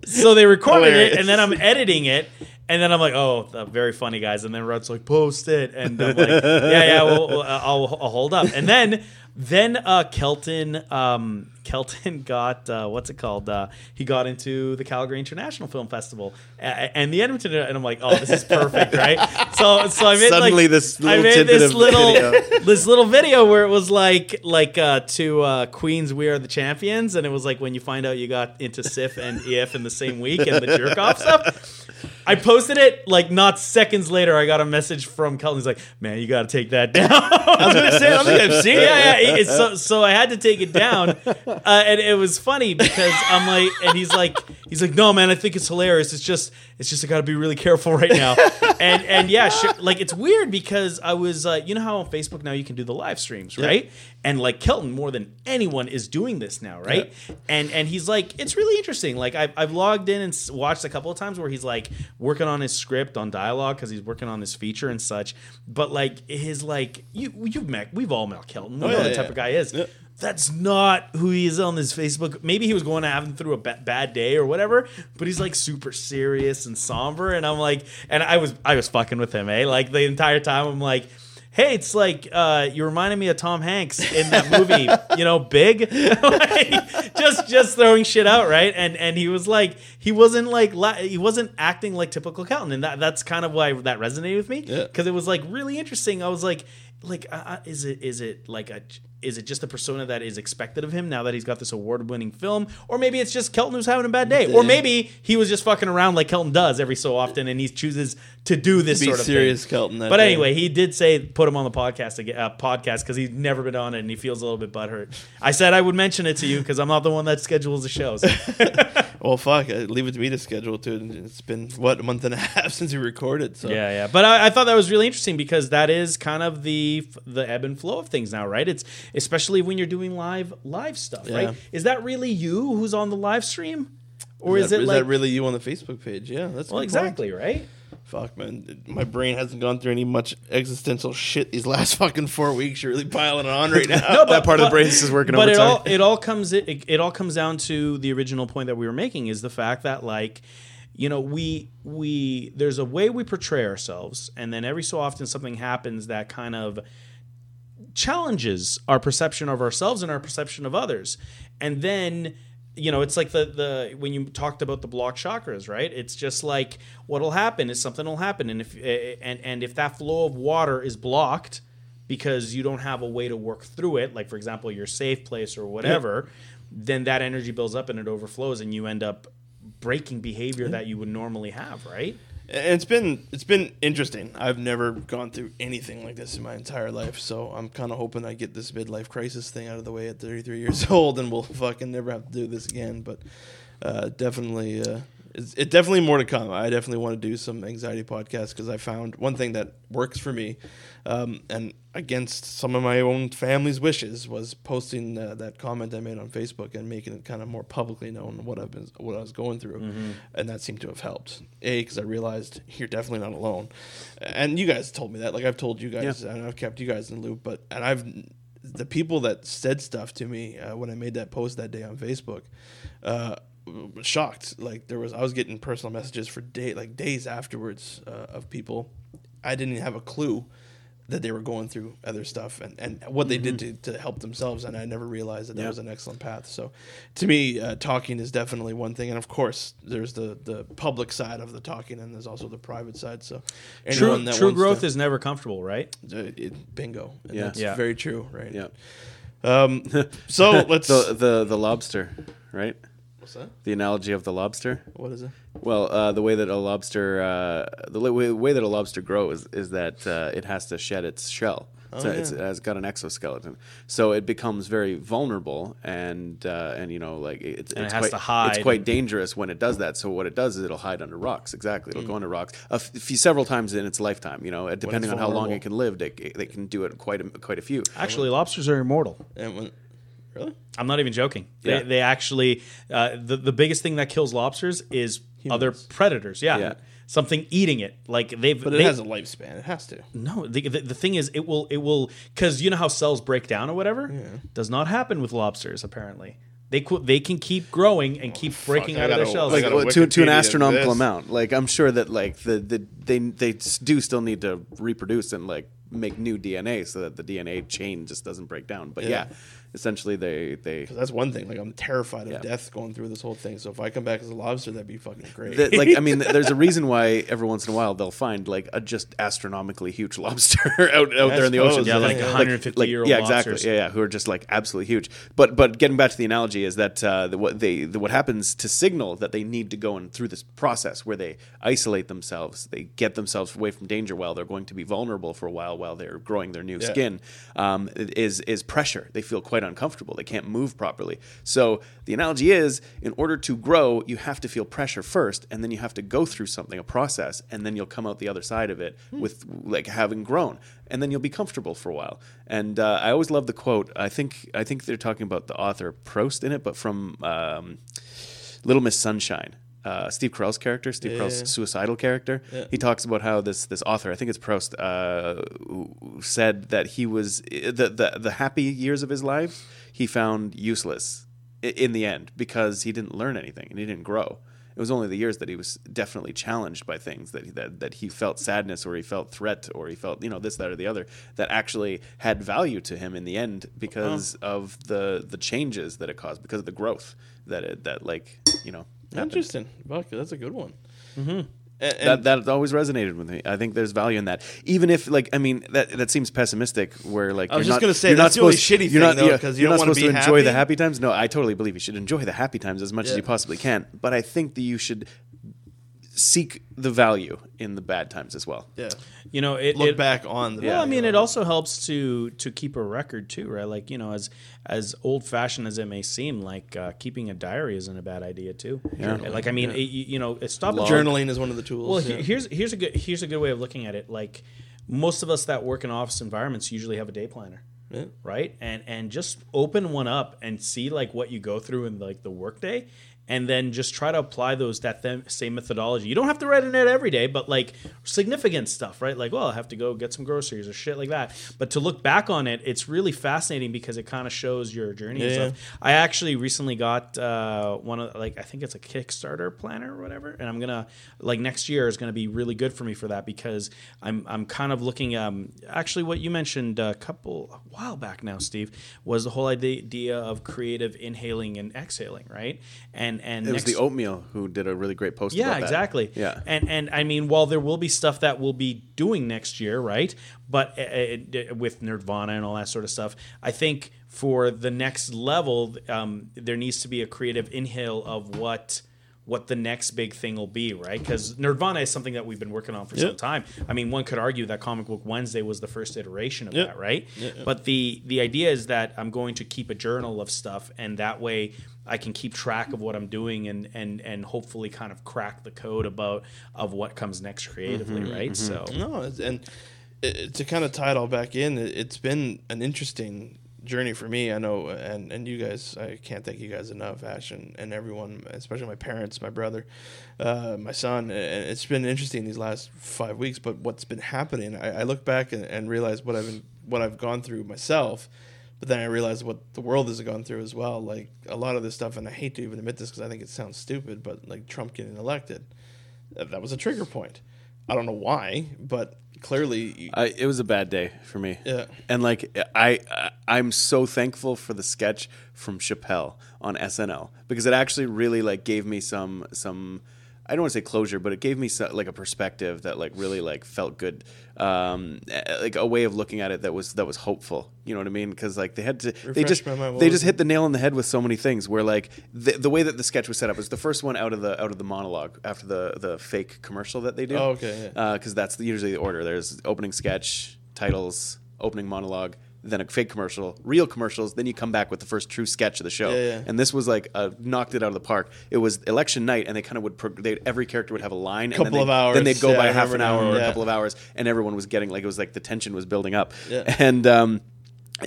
so they recorded it, and then I'm editing it, and then I'm like, "Oh, very funny, guys." And then Rudd's like, "Post it," and I'm like, "Yeah, yeah, well, well, I'll, I'll hold up." And then then uh, Kelton um, Kelton [LAUGHS] got uh, what's it called? Uh, he got into the Calgary International Film Festival a- and the Edmonton, and I'm like, "Oh, this is perfect, [LAUGHS] right?" So so I made Suddenly like, this I little made this little video. [LAUGHS] this little video where it was like like uh, to uh, Queens, we are the champions, and it was like when you find out you got into SIF and EF in the same week and the jerk off stuff. I posted it like not seconds later. I got a message from Kelton. He's like, "Man, you got to take that [LAUGHS] down." I was gonna say I don't think I've seen it. yeah, yeah. It's so, so I had to take it down, uh, and it was funny because I'm like, and he's like, He's like, no, man, I think it's hilarious. It's just, it's just I got to be really careful right now. and and yeah, sure, like it's weird because I was, uh, you know how on Facebook now you can do the live streams, right? And like Kelton, more than anyone, is doing this now, right? And and he's like, it's really interesting. Like I've, I've logged in and watched a couple of times where he's like working on his script on dialogue because he's working on this feature and such. But like his like you you've met, we've all met Kelton. We Oh, know yeah, the yeah. type of guy he is. Yeah. That's not who he is on his Facebook. Maybe he was going to have him through a bad day or whatever, but he's like super serious and somber. And I'm like, and I was I was fucking with him, eh? Like the entire time, I'm like, hey, it's like uh, you reminded me of Tom Hanks in that movie, you know, Big. [LAUGHS] Like, just just throwing shit out, right? And and he was like, he wasn't like la- he wasn't acting like typical Kelton, and that that's kind of why that resonated with me Yeah. because it was like really interesting. I was like, like, uh, uh, is it is it like a is it just a persona that is expected of him now that he's got this award winning film, or maybe it's just Kelton who's having a bad day, or maybe he was just fucking around like Kelton does every so often, and he chooses to do this Be sort of serious, thing. Kelton. But day. anyway, he did say put him on the podcast again, uh, podcast because he's never been on it and he feels a little bit butthurt. I said I would mention it to you because I'm not the one that schedules the shows. [LAUGHS] well, fuck, uh, leave it to me to schedule to. it. It's been what a month and a [LAUGHS] half since we recorded. So Yeah, yeah. But I, I thought that was really interesting because that is kind of the the ebb and flow of things now, right? It's especially when you're doing live live stuff, Yeah. right? Is that really you who's on the live stream, or is, that, it is like that really you on the Facebook page? Yeah, that's well, good point. exactly right? Fuck, man, my brain hasn't gone through any much existential shit these last [LAUGHS] fucking four weeks. You're really piling it on right [LAUGHS] now. No, that part of the brain is just working but it all it all comes it, it all comes down to the original point that we were making is the fact that like you know we we there's a way we portray ourselves and then every so often something happens that kind of challenges our perception of ourselves and our perception of others and then you know it's like the the when you talked about the block chakras right? It's just like what'll happen is something will happen. And if eh, eh, and and if that flow of water is blocked because you don't have a way to work through it like for example your safe place or whatever then that energy builds up and it overflows and you end up breaking behavior that you would normally have right it's been it's been interesting. I've never gone through anything like this in my entire life, so I'm kind of hoping I get this midlife crisis thing out of the way at 33 years [LAUGHS] old, and we'll fucking never have to do this again. But uh, definitely, uh, it's it definitely more to come. I definitely want to do some anxiety podcasts because I found one thing that works for me, um, and against some of my own family's wishes, was posting uh, that comment I made on Facebook and making it kind of more publicly known what I've been what I was going through, and that seemed to have helped. A because I realized you're definitely not alone, and you guys told me that. Like I've told you guys, and I've kept you guys in the loop. But and I've the people that said stuff to me uh, when I made that post that day on Facebook. Uh, shocked. Like there was i was getting personal messages for day like days afterwards uh, of people. I didn't even have a clue that they were going through other stuff and, and what they did to, to help themselves and i never realized that that was an excellent path. So to me uh, talking is definitely one thing and of course there's the the public side of the talking and there's also the private side. So true, that true growth to, is never comfortable right? Uh, it, bingo. And Yeah. that's Yeah. very true right? Yeah. um so [LAUGHS] let's the the the lobster, right? What's that The analogy of the lobster. what is it Well, uh, the way that a lobster, uh, the way, way that a lobster grows is that uh, it has to shed its shell. so Oh, it's, it has got an exoskeleton, so it becomes very vulnerable, and uh, and you know like it's, And it has quite, to hide It's quite dangerous when it does that. So what it does is it'll hide under rocks. Exactly, Mm. it'll go under rocks a f- few, several times in its lifetime. You know, depending on how long it can live, they, they can do it quite a, quite a few. actually lobsters are immortal and when really I'm not even joking. Yeah. They, they actually uh, the the biggest thing that kills lobsters is other predators. Yeah. Yeah. something eating it. Like they've but it they- has a lifespan it has to no. The, the, the thing is, it will it will because you know how cells break down or whatever. Yeah. Does not happen with lobsters. Apparently, they qu- they can keep growing and keep breaking I out of their shells. Like gotta well, to, to an astronomical amount. Like I'm sure that like the, the they they do still need to reproduce and like make new DNA so that the DNA chain just doesn't break down. But yeah, Yeah. essentially they they that's one thing. Like I'm terrified of Yeah. death going through this whole thing. So if I come back as a lobster, that'd be fucking great. that, like I mean, [LAUGHS] there's a reason why every once in a while they'll find like a just astronomically huge [LAUGHS] lobster out, out there in the ocean. yeah, like 150 year old yeah, exactly. lobsters. Yeah, yeah, who are just like absolutely huge. But but getting back to the analogy is that uh, the, what they the, what happens to signal that they need to go in through this process where they isolate themselves, they get themselves away from danger while they're going to be vulnerable for a while while they're growing their new Yeah. skin, um, is is pressure. They feel quite quite uncomfortable. They can't move properly. So the analogy is, in order to grow, you have to feel pressure first, and then you have to go through something, a process, and then you'll come out the other side of it with like having grown, and then you'll be comfortable for a while. And uh, I always love the quote. I think I think they're talking about the author Proust in it, but from um, Little Miss Sunshine. Uh, Steve Carell's character, Steve Yeah, Carell's yeah. suicidal character, he talks about how this this author, I think it's Proust, uh, said that he was the, the the happy years of his life he found useless in the end because he didn't learn anything and he didn't grow. It was only the years that he was definitely challenged by things that he, that that he felt sadness or he felt threat or he felt you know this that or the other that actually had value to him in the end because of the the changes that it caused because of the growth that it that like you know happened. Interesting. Buck, that's a good one. Mm-hmm. And, that that always resonated with me. I think there's value in that, even if like I mean that that seems pessimistic. Where like I was you're just not- gonna say, you're not that's the only supposed- shitty you're thing, not, though, yeah, 'cause you you're don't not supposed to enjoy the happy. happy times. No, I totally believe you should enjoy the happy times as much as you possibly can. But I think that you should seek the value in the bad times as well. yeah. You know, it, Look it- back on the. Well, I value mean, of it also helps to to keep a record too, right? Like you know, as as old fashioned as it may seem, like uh, keeping a diary isn't a bad idea too. Yeah. Like I mean, it, you you know, it stop Journaling is one of the tools. Well, yeah. here's here's a good here's a good way of looking at it. Like most of us that work in office environments usually have a day planner, Yeah. right? And and just open one up and see like what you go through in like the workday, and then just try to apply those that them, same methodology. You don't have to write in it every day, but like significant stuff, right? Like, well, I have to go get some groceries or shit like that. But to look back on it, it's really fascinating because it kind of shows your journey and Yeah, stuff. I actually recently got uh, one of like I think it's a Kickstarter planner or whatever, and I'm gonna like next year is gonna be really good for me for that because I'm I'm kind of looking um actually what you mentioned a couple a while back now, Steve, was the whole idea of creative inhaling and exhaling, right? And and It was the oatmeal who did a really great post. yeah, about that. exactly. Yeah. and and I mean, while there will be stuff that we'll be doing next year, right? But uh, uh, with Nirvana and all that sort of stuff, I think for the next level, um, there needs to be a creative inhale of what what the next big thing will be, right? Because Nirvana is something that we've been working on for some time. I mean, one could argue that Comic Book Wednesday was the first iteration of Yep. that, right? Yeah. But the the idea is that I'm going to keep a journal of stuff, and that way I can keep track of what I'm doing, and and and hopefully kind of crack the code about of what comes next creatively, Mm-hmm, right? So No, and it, to kind of tie it all back in, it's been an interesting journey for me. I know, and and you guys, I can't thank you guys enough, Ash, and, and everyone, especially my parents, my brother, uh, my son. It's been interesting these last five weeks. But what's been happening, I, I look back and, and realize what I've been, what I've gone through myself. But then I realize what the world has gone through as well. Like a lot of this stuff, and I hate to even admit this because I think it sounds stupid, but like Trump getting elected, that was a trigger point. I don't know why, but clearly, I, it was a bad day for me. Yeah. And like I, I I'm so thankful for the sketch from Chappelle on SNL because it actually really like gave me some some I don't want to say closure, but it gave me so, like a perspective that like really like felt good, um, like a way of looking at it that was that was hopeful. You know what I mean? Because like they had to, they just my mind, what they just it? hit the nail on the head with so many things. Where like the, the way that the sketch was set up was the first one out of the out of the monologue after the the fake commercial that they do Oh, okay, yeah. because that's the, usually the order. There's opening sketch, titles, opening monologue, then a fake commercial, real commercials. Then you come back with the first true sketch of the show. Yeah, yeah. And this was like uh, knocked it out of the park. It was election night, and they kind of would. They every character would have a line. Couple and then of hours. Then they'd go Yeah, by I half an hour or a couple of hours, and everyone was getting like it was like the tension was building up. Yeah. And um,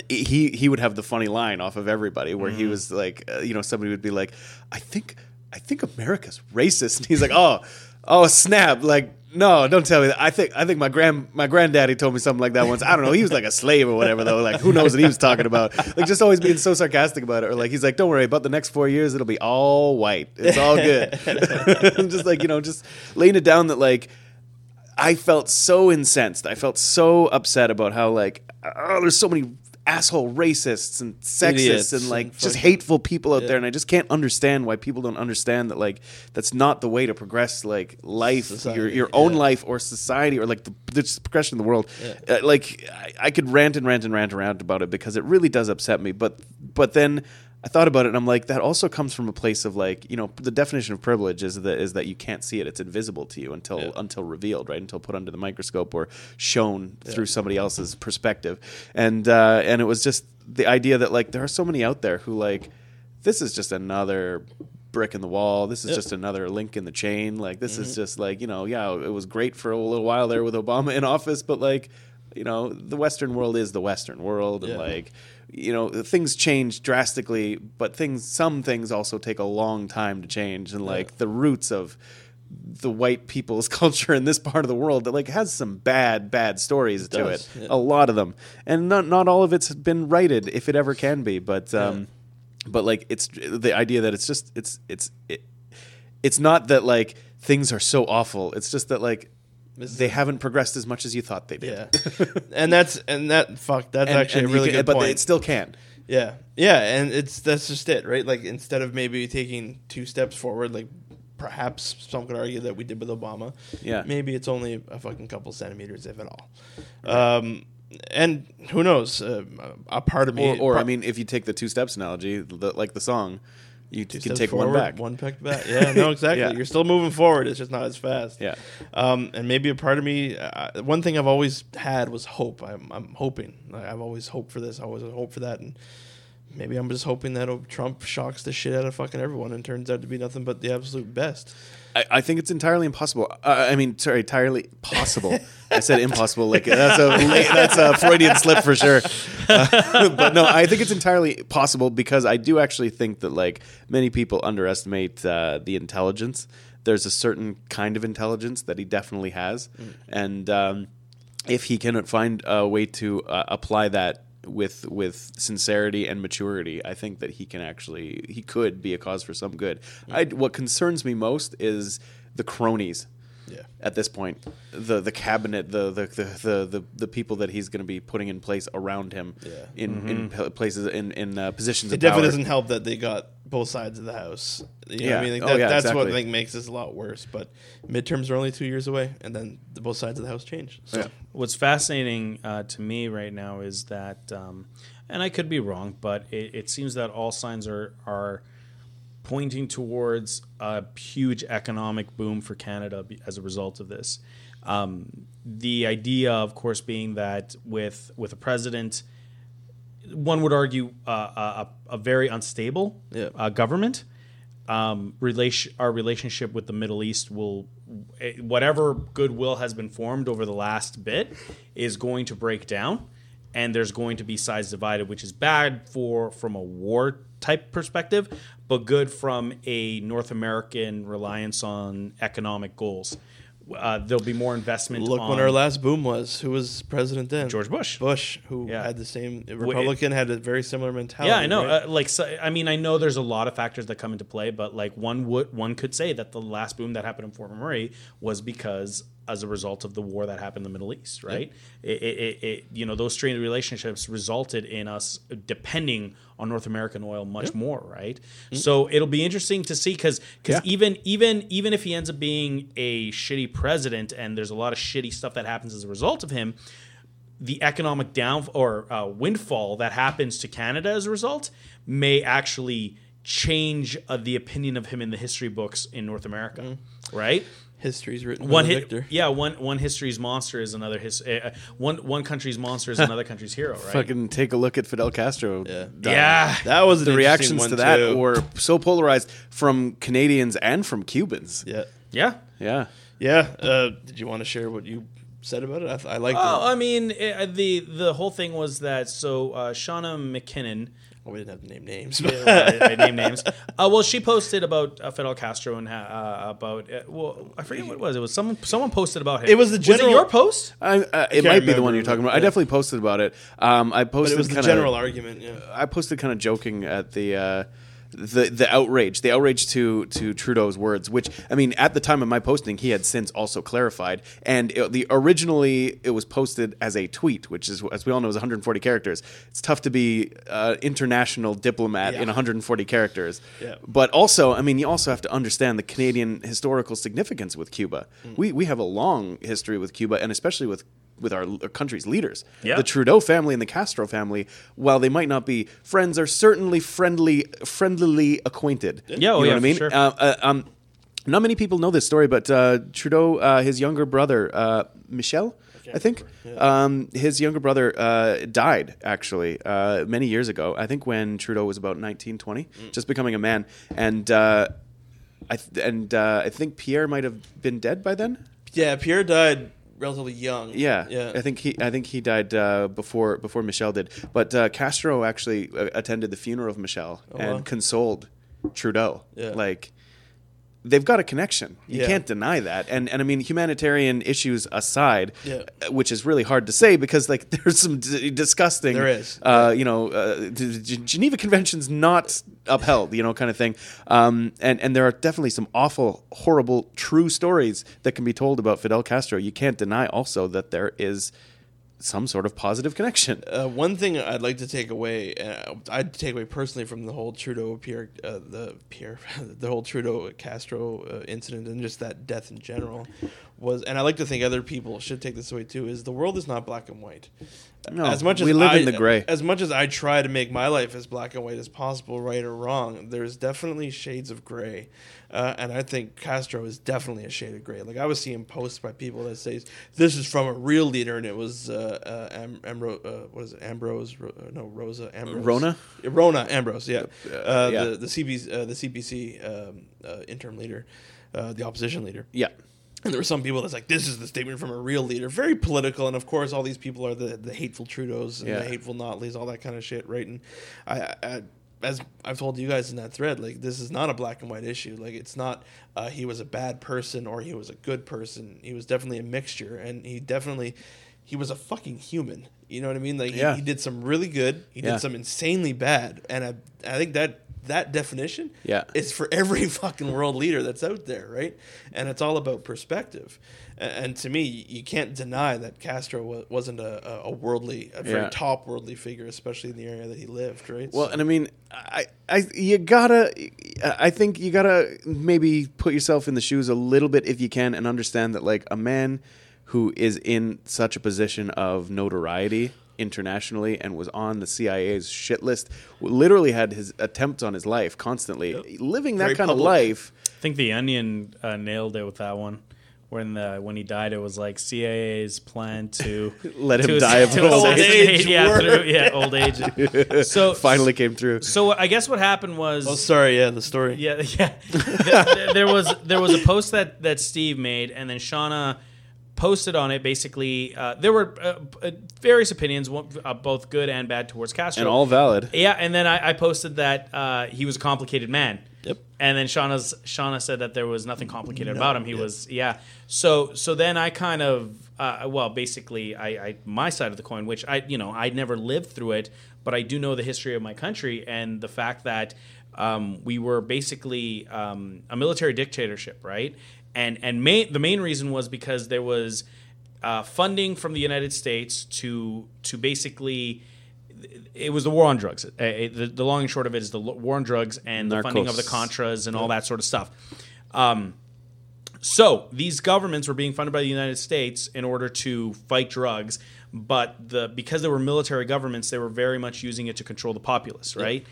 he he would have the funny line off of everybody where Mm-hmm. he was like, uh, you know, somebody would be like, I think I think America's racist, and [LAUGHS] he's like, oh oh snap, like. No, don't tell me that. I think I think my grand my granddaddy told me something like that once. I don't know. He was like a slave or whatever though. Like who knows what he was talking about? Like just always being so sarcastic about it. Or like he's like, don't worry about the next four years. It'll be all white. It's all good. [LAUGHS] Just like you know, just laying it down that like I felt so incensed. I felt so upset about how like oh, there's so many asshole racists and sexists Idiots and like and just hateful people out Yeah. there, and I just can't understand why people don't understand that like that's not the way to progress like life, your Society, your own yeah. life or society or like the, the progression of the world. Uh, like I, I could rant and rant and rant around about it because it really does upset me. But but then. I thought about it and I'm like, that also comes from a place of like, you know, the definition of privilege is that is that you can't see it. It's invisible to you until Yeah. until revealed, right? Until put under the microscope or shown through somebody else's perspective. And uh, and it was just the idea that like there are so many out there who like this is just another brick in the wall. This is Yep. just another link in the chain. Like this is just like you know, yeah, it was great for a little while there with Obama in office, but like you know, the Western world is the Western world, and Yeah. like you know, things change drastically, but things some things also take a long time to change, and like the roots of the white people's [LAUGHS] culture in this part of the world that like has some bad bad stories to does, it. yeah. a lot of them. And not not all of it's been righted if it ever can be but um but like it's the idea that it's just it's it's it, it's not that like things are so awful. It's just that like they haven't progressed as much as you thought they did Yeah, [LAUGHS] and that's and that fuck. That's And- actually and a really can- good but point. But it still can Yeah, yeah, and it's that's just it, right? Like instead of maybe taking two steps forward, like perhaps some could argue that we did with Obama. Yeah. maybe it's only a fucking couple centimeters, if at all. Um, and who knows? Uh, a part of me, or, or I mean if you take the two steps analogy the, like the song you two can take one back one peck back. Yeah, no, [LAUGHS] exactly. Yeah. You're still moving forward. It's just not as fast. yeah Um, and maybe a part of me, uh, one thing I've always had was hope. I'm, I'm hoping. I've always hoped for this. I always hope for that. And maybe I'm just hoping that Trump shocks the shit out of fucking everyone and turns out to be nothing but the absolute best. I, I think it's entirely impossible. Uh, I mean, sorry, entirely possible. I said impossible. Like that's a that's a Freudian slip for sure. Uh, [LAUGHS] but no, I think it's entirely possible because I do actually think that like many people underestimate uh, the intelligence. There's a certain kind of intelligence that he definitely has, and um, if he can find a way to uh, apply that with with sincerity and maturity, I think that he can actually he could be a cause for some good. I, what concerns me most is the cronies Yeah. at this point, the the cabinet, the the the the, the, the people that he's going to be putting in place around him, Yeah. in in p- places in in uh, positions It of definitely power. doesn't help that they got both sides of the house. You know what Yeah. I mean? Like Oh, yeah, that's what I think makes this a lot worse. But midterms are only two years away, and then the both sides of the house change. So Yeah. What's fascinating uh, to me right now is that, um, and I could be wrong, but it, it seems that all signs are are pointing towards a huge economic boom for Canada as a result of this. Um, the idea, of course, being that with with a president, one would argue uh, a, a very unstable Yeah. uh, government. Um, relation our relationship with the Middle East will eh, whatever goodwill has been formed over the last bit is going to break down, and there's going to be sides divided, which is bad for from a war type perspective, but good from a North American reliance on economic goals. Uh, there'll be more investment. look when our last boom was. Who was president then? George Bush. Bush, who Yeah. had the same Republican, had a very similar mentality. Yeah, I know. right? Uh, like, so, I mean, I know there's a lot of factors that come into play, but like one would one could say that the last boom that happened in Fort McMurray was because as a result of the war that happened in the Middle East, right? It, it, it, it, you know, those strained relationships resulted in us depending on North American oil much more, right? So it'll be interesting to see because because Yeah. even even even if he ends up being a shitty president and there's a lot of shitty stuff that happens as a result of him the economic down or uh, windfall that happens to Canada as a result may actually change uh, the opinion of him in the history books in North America, right? History's written One by the victor. yeah. One one history's monster is another his. Uh, one one country's monster is another [LAUGHS] country's hero, right? Fucking take a look at Fidel Castro. Yeah. yeah, That was The reactions to that too. were so polarized from Canadians and from Cubans. yeah, yeah. Yeah. yeah. Uh, did you want to share what you said about it? I, th- I like. Oh, it. I mean, eh, the the whole thing was that so uh, Shauna McKinnon. Oh, we didn't have to name names. I, I name names. Uh, well, she posted about uh, Fidel Castro and ha- uh, about uh, well, I forget what it was. It was someone someone posted about him. It was the Was general- it your post? I, uh, it can't might be the one you're talking about. I definitely posted about it. Um, I but posted it was the kinda, general argument. Yeah. I posted kind of joking at the uh, the the outrage, the outrage to to Trudeau's words, which I mean, at the time of my posting, he had since also clarified. And it, the originally it was posted as a tweet, which is as we all know is 140 characters. It's tough to be uh, international diplomat Yeah. in 140 characters. Yeah. But also, I mean, you also have to understand the Canadian historical significance with Cuba. Mm. We we have a long history with Cuba, and especially with with our, country's leaders. Yeah. The Trudeau family and the Castro family, while they might not be friends, are certainly friendly, friendlily acquainted. Yeah, oh you know yeah, what I mean. sure. Uh, uh, um, not many people know this story, but uh, Trudeau, uh, his younger brother, uh, Michel, I think. Yeah. Um, his younger brother uh, died actually uh, many years ago. I think when Trudeau was about 19, 20, Mm. just becoming a man, and uh, I th- and uh, I think Pierre might have been dead by then. Yeah, Pierre died relatively young. Yeah, yeah. I think he I think he died uh, before before Michel did. But uh, Castro actually uh, attended the funeral of Michel and Oh, wow. consoled Trudeau. Yeah. Like they've got a connection. You Yeah. can't deny that. And and I mean humanitarian issues aside, Yeah. which is really hard to say because like [LAUGHS] there's some d- disgusting There is. uh, you know uh, the G- Geneva Convention's not upheld, you know, kind of thing. Um, and and there are definitely some awful, horrible, true stories that can be told about Fidel Castro. You can't deny also that there is some sort of positive connection. [LAUGHS] Uh, one thing I'd like to take away, uh, I'd take away personally from the whole Trudeau Pierre, uh, the Pierre, [LAUGHS] the whole Trudeau Castro uh, incident, and just that death in general, was, and I like to think other people should take this away too, is the world is not black and white. No, as much as we live I, in the gray. As much as I try to make my life as black and white as possible, right or wrong, there's definitely shades of gray, uh, and I think Castro is definitely a shade of gray. Like I was seeing posts by people that say this is from a real leader, and it was uh, uh, Am- Ambro- uh, what is it, Ambrose? Ro- uh, no, Rosa Ambrose. Rona? Rona Ambrose. Yeah, uh, yeah. the the CBC, uh, the CPC um, uh, interim leader, uh, the opposition leader. Yeah. And there were some people that's like, this is the statement from a real leader. Very political. And of course, all these people are the, the hateful Trudeaus and Yeah. the hateful Notleys, all that kind of shit, right? And I, I, as I've told you guys in that thread, like, this is not a black and white issue. Like, it's not uh, he was a bad person or he was a good person. He was definitely a mixture. And he definitely, he was a fucking human. You know what I mean? Like, Yeah. he, he did some really good, he Yeah. did some insanely bad. And I, I think that. That definition Yeah. is for every [LAUGHS] fucking world leader that's out there, right? And it's all about perspective. And to me, you can't deny that Castro wasn't a, a worldly, a very Yeah. top worldly figure, especially in the area that he lived, right? Well, So- and I mean, I, I, you gotta, I think you gotta maybe put yourself in the shoes a little bit if you can, and understand that like a man who is in such a position of notoriety internationally and was on the CIA's shit list, literally had his attempts on his life constantly, living that Very kind public. of life. I think the Onion uh, nailed it with that one. When the when he died, it was like CIA's plan to [LAUGHS] Let him to die of [LAUGHS] to old assassinate- age [LAUGHS] Yeah, work. through, yeah, old age. So Finally came through. So I guess what happened was oh, sorry, yeah, the story. Yeah, yeah. there, there was there was a post that that Steve made, and then Shauna posted on it. Basically, uh, there were uh, uh, various opinions, uh, both good and bad, towards Castro. And all valid. Yeah, and then I, I posted that uh, he was a complicated man. Yep. And then Shauna's Shauna said that there was nothing complicated about him. He was yeah. So so then I kind of uh, well basically I, I my side of the coin, which I you know I never lived through it, but I do know the history of my country and the fact that um, we were basically um, a military dictatorship, right? And and main, the main reason was because there was uh, funding from the United States to to basically it was the war on drugs. Uh, it- the, the long and short of it is the war on drugs and the funding of the Contras and all that sort of stuff. Um, so these governments were being funded by the United States in order to fight drugs, but the because they were military governments, they were very much using it to control the populace, right?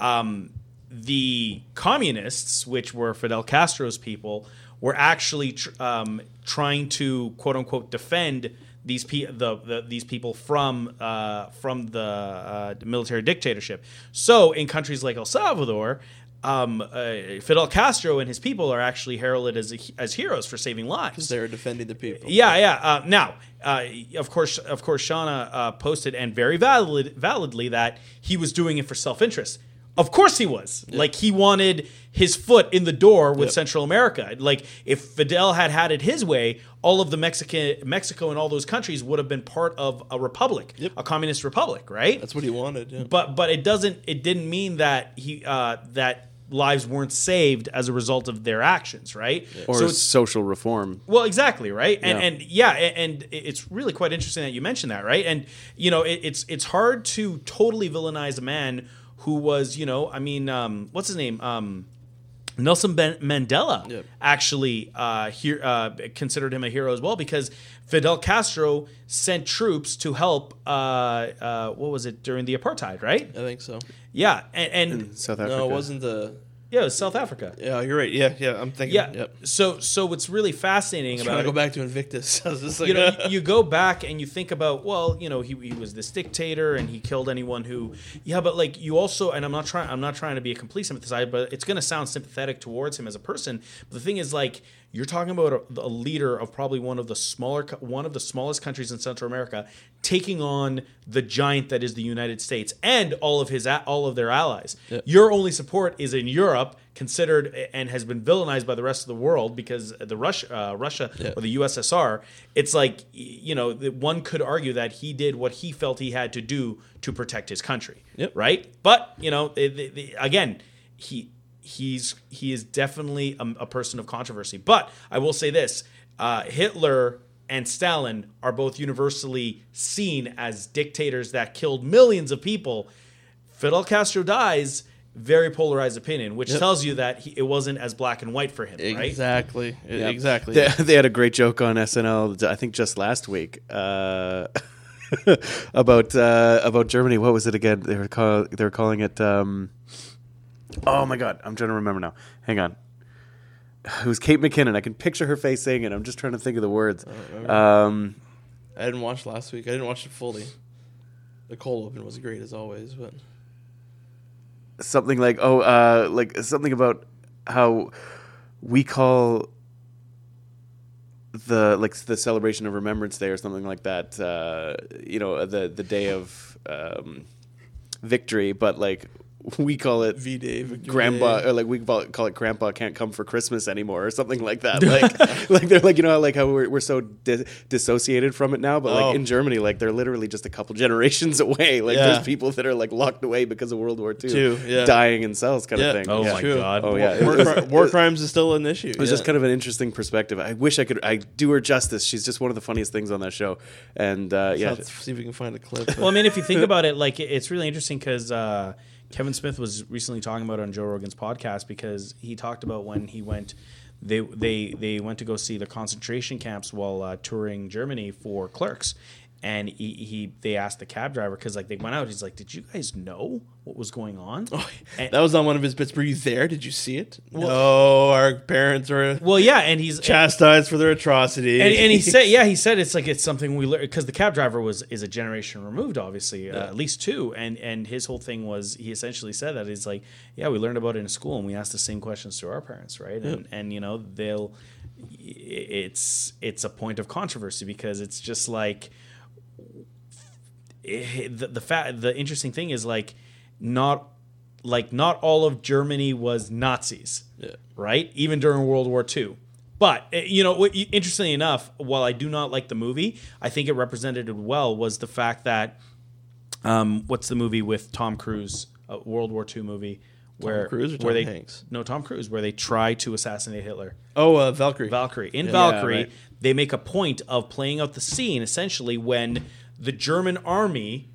Um, the communists, which were Fidel Castro's people, were actually tr- um, trying to quote unquote defend these pe- the, the these people from uh, from the uh, military dictatorship. So in countries like El Salvador, um, uh, Fidel Castro and his people are actually heralded as as heroes for saving lives. They're defending the people. Yeah, yeah. Uh, now, uh, of course, of course, Shauna uh, posted and very valid, validly that he was doing it for self interest. Of course, he was. Like he wanted his foot in the door with Yep. Central America. Like if Fidel had had it his way, all of the Mexican, Mexico, and all those countries would have been part of a republic, Yep. a communist republic, right? That's what he wanted. Yeah. but but it doesn't it didn't mean that he uh, that lives weren't saved as a result of their actions right Or so it's social reform. well exactly right and Yeah. and yeah and it's really quite interesting that you mentioned that right and you know it, it's it's hard to totally villainize a man who was you know i mean um, what's his name um, Nelson ben- Mandela Yep. actually uh, here, uh, considered him a hero as well because Fidel Castro sent troops to help. Uh, uh, what was it during the apartheid? Right? I think so. Yeah, and, and South Africa. No, it wasn't the. Yeah, it was South Africa. Yeah, you're right. Yeah, yeah. I'm thinking. Yeah. Yep. So so what's really fascinating Trying about to go it, back to Invictus. [LAUGHS] I was just like, you know, you, [LAUGHS] you go back and you think about, well, you know, he, he was this dictator and he killed anyone who, yeah, but like you also, and I'm not trying, I'm not trying to be a complete sympathizer, but it's going to sound sympathetic towards him as a person. But the thing is, like, you're talking about a, a leader of probably one of the smaller, one of the smallest countries in Central America, taking on the giant that is the United States and all of his, all of their allies. Your only support is in Europe, considered and has been villainized by the rest of the world because the Russia, uh, Russia or the USSR. It's like you know, one could argue that he did what he felt he had to do to protect his country, Yep. right? But you know, the- the- again, he he's he is definitely a, a person of controversy. But I will say this: uh, Hitler and Stalin are both universally seen as dictators that killed millions of people. Fidel Castro dies. Very polarized opinion, which Yep. tells you that he, it wasn't as black and white for him, right? exactly, Yeah. exactly. They, they had a great joke on SNL, I think just last week, uh, [LAUGHS] about uh, about Germany. What was it again? They were call, they were calling it. Um, oh my god, I'm trying to remember now. Hang on. It was Kate McKinnon. I can picture her face saying it. I'm just trying to think of the words. Um, I didn't watch last week. I didn't watch it fully. The cold open was great as always, but something like oh, uh, like something about how we call the like the celebration of Remembrance Day or something like that. Uh, you know, the the day of um, victory, but like we call it V Day, grandpa or like we call it, grandpa can't come for christmas anymore or something like that [LAUGHS] like like they're like you know how, like how we're, we're so di- dissociated from it now but like Oh. in germany like they're literally just a couple [LAUGHS] generations away like Yeah. there's people that are like locked away because of world war ii Two, yeah. dying in cells kind Yeah. of thing Oh yeah. my True. god! oh yeah war, it cri- [LAUGHS] war crimes is still an issue. it was just kind of an interesting perspective i wish i could i do her justice she's just one of the funniest things on that show and uh yeah Let's see if we can find a clip. well, I mean, if you think about it, like it's really interesting because uh, Kevin Smith was recently talking about it on Joe Rogan's podcast because he talked about when he went. They, they they went to go see the concentration camps while uh, touring Germany for Clerks, and he, he they asked the cab driver because like they went out. He's like, "Did you guys know what was going on?" And- that was on one of his bits. Were you there? Did you see it? no, our parents were well, yeah, and he's chastised for their atrocity. and, and he said, [LAUGHS] yeah, he said it's like it's something we learned because the cab driver was is a generation removed, obviously, uh, at least two, and and his whole thing was he essentially said that he's like, yeah, we learned about it in school and we asked the same questions to our parents, right? And and you know they'll, it's it's a point of controversy because it's just like it, the the fact the interesting thing is like not like not all of Germany was Nazis Yeah. right? Even during World War II. But eh, you know, interestingly enough, while I do not like the movie, I think it represented it well. Was the fact that um, what's the movie with Tom Cruise, a World War II movie, where Cruise or where Tom they Hanks? no Tom Cruise, where they try to assassinate Hitler. oh, uh, Valkyrie. Valkyrie. In Yeah, Valkyrie, right. they make a point of playing out the scene essentially when the German army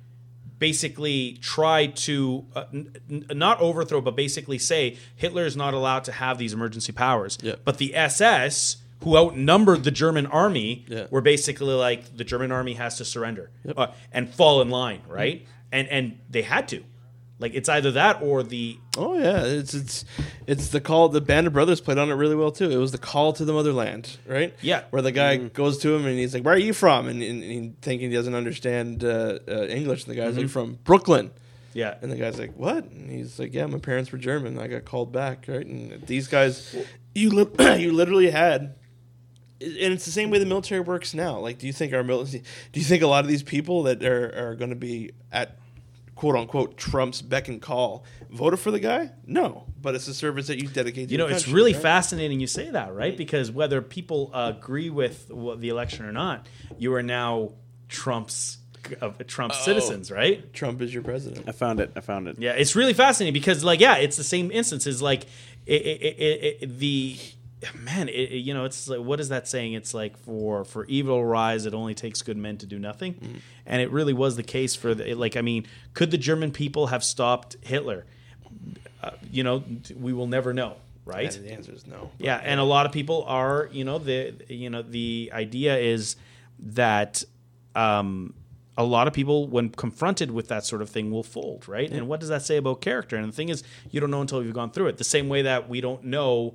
basically tried to uh, n- n- not overthrow, but basically say Hitler is not allowed to have these emergency powers. Yeah. But the SS, who outnumbered the German army, Yeah. were basically like the German army has to surrender uh, and fall in line, right? And and they had to. Like it's either that or the Oh yeah, it's it's it's the call. The Band of Brothers played on it really well too. It was the call to the motherland, right? Yeah. where the guy goes to him and he's like, "Where are you from?" And, and, and thinking he doesn't understand uh, uh, English, and the guy's like, "From Brooklyn." yeah. And the guy's like, "What?" And he's like, "Yeah, my parents were German. I got called back, right?" And these guys, you li- [CLEARS THROAT] you literally had, and it's the same way the military works now. Like, do you think our military? Do you think a lot of these people that are are going to be at quote unquote Trump's beck and call voted for the guy? No, but it's a service that you dedicate. to You know, your it's really right? fascinating you say that, right? Because whether people agree with the election or not, you are now Trump's uh, Trump's Oh. citizens, right? Trump is your president. i found it i found it Yeah, it's really fascinating because, like, yeah, it's the same instances. Like, it, it, it, it, the man, it, you know, it's like, what is that saying? It's like for for evil rise, it only takes good men to do nothing, Mm-hmm. and it really was the case for the like. I mean, could the German people have stopped Hitler? Uh, you know, we will never know, right? And the answer is no. Yeah, and a lot of people are, you know, the you know the idea is that um, a lot of people, when confronted with that sort of thing, will fold, right? And what does that say about character? And the thing is, you don't know until you've gone through it. The same way that we don't know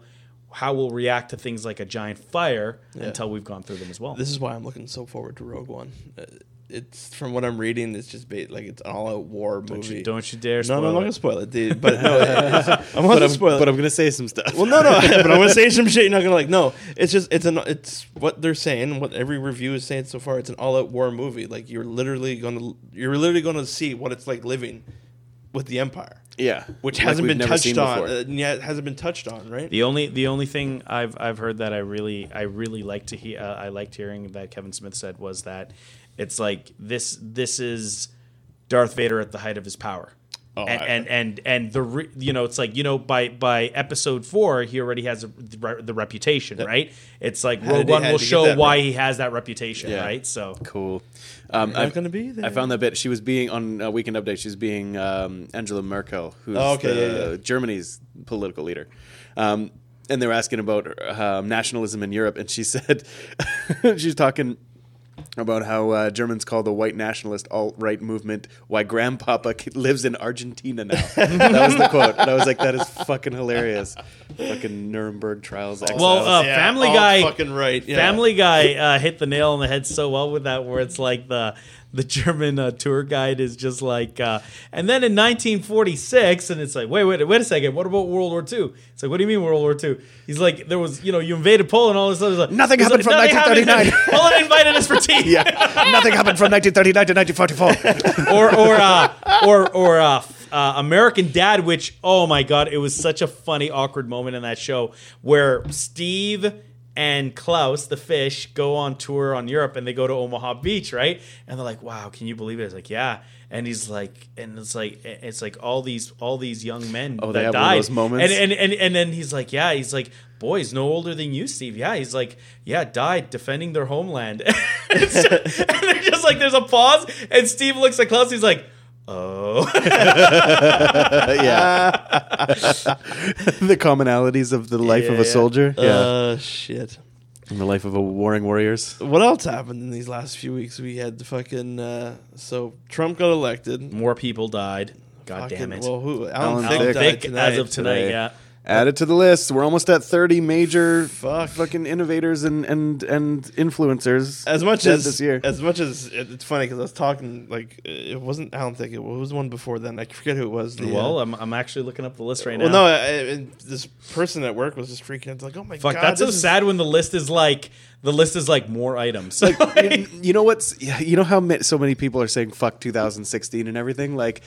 how we'll react to things like a giant fire until we've gone through them as well. This is why I'm looking so forward to Rogue One. Uh, it's from what I'm reading. It's just ba- like it's an all-out war don't, movie. you, don't you dare no, spoil no, I'm not gonna spoil it, dude. But no, [LAUGHS] I'm not But gonna I'm, spoil it. but I'm gonna say some stuff. well, no, no, [LAUGHS] but I'm gonna say some shit. You're not gonna like. No, it's just it's an it's what they're saying. What every review is saying so far. It's an all-out war movie. Like you're literally gonna you're literally gonna see what it's like living with the Empire, yeah, which Like hasn't we've been touched on. before. Uh, yeah, hasn't been touched on, right? The only the only thing I've I've heard that I really I really like to hear uh, I liked hearing that Kevin Smith said was that it's like this this is Darth Vader at the height of his power. Oh, and, I- and and and the re, you know it's like you know by by episode four he already has a, the, the reputation right it's like Rogue One will did he get show why right? he has that reputation Yeah. right so Cool. Um, not I've- gonna be there. I found that bit. She was being on a Weekend Update. She was being um, Angela Merkel, who's Oh, okay, the, yeah, yeah. Germany's political leader. Um, and they were asking about um, nationalism in Europe, and she [LAUGHS] said she's talking about how uh, Germans call the white nationalist alt right movement why grandpapa [LAUGHS] lives in Argentina now. that was the quote. And I was like, that is fucking hilarious. Fucking Nuremberg trials. well uh, Yeah, Family Guy fucking right. Yeah. Family Guy uh, hit the nail on the head so well with that, where it's like the the German uh, tour guide is just like, uh, and then in 1946, and it's like, wait, wait, wait a second, what about World War II? It's like, what do you mean World War II? He's like, there was, you know, you invaded Poland, all this stuff. Nothing He's happened from "Nothing happened. 1939." [LAUGHS] Poland invited us for tea. yeah, nothing happened from 1939 to 1944. [LAUGHS] or or uh, or or uh, uh, American Dad, which oh my god, it was such a funny, awkward moment in that show where Steve and Klaus, the fish, go on tour on Europe and they go to Omaha Beach, right? And they're like, "Wow, can you believe it?" It's like, "Yeah." And he's like, and it's like, it's like all these, all these young men Oh, that died. those moments? And, and and and then he's like, yeah, he's like, boys, no older than you, Steve. Yeah, he's like, yeah, died defending their homeland. [LAUGHS] It's just- and they're just like, there's a pause, and Steve looks at Klaus. He's like, [LAUGHS] yeah. [LAUGHS] the commonalities of the life of Yeah, a yeah. soldier. yeah. Uh, shit. And the life of a warring warriors. What else happened in these last few weeks? We had the fucking uh, so Trump got elected. more people died. God Fucking- damn it. Well, who? Alan Alan, Thicke Thicke, Thick died tonight. as of tonight, today. yeah. Add it to the list. We're almost at 30 major Fuck. fucking innovators and, and, and influencers. As much as this year. as much as it- it's funny because I was talking like it wasn't I don't think It was one before then. I forget who it was. The, Well, uh, I'm, I'm actually looking up the list right well, now. no, I, I- this person at work was just freaking out. Like, oh my Fuck, god, that's so this is- sad when the list is like the list is like more items. you, [LAUGHS] you know what's yeah, you know how ma- so many people are saying fuck 2016 and everything like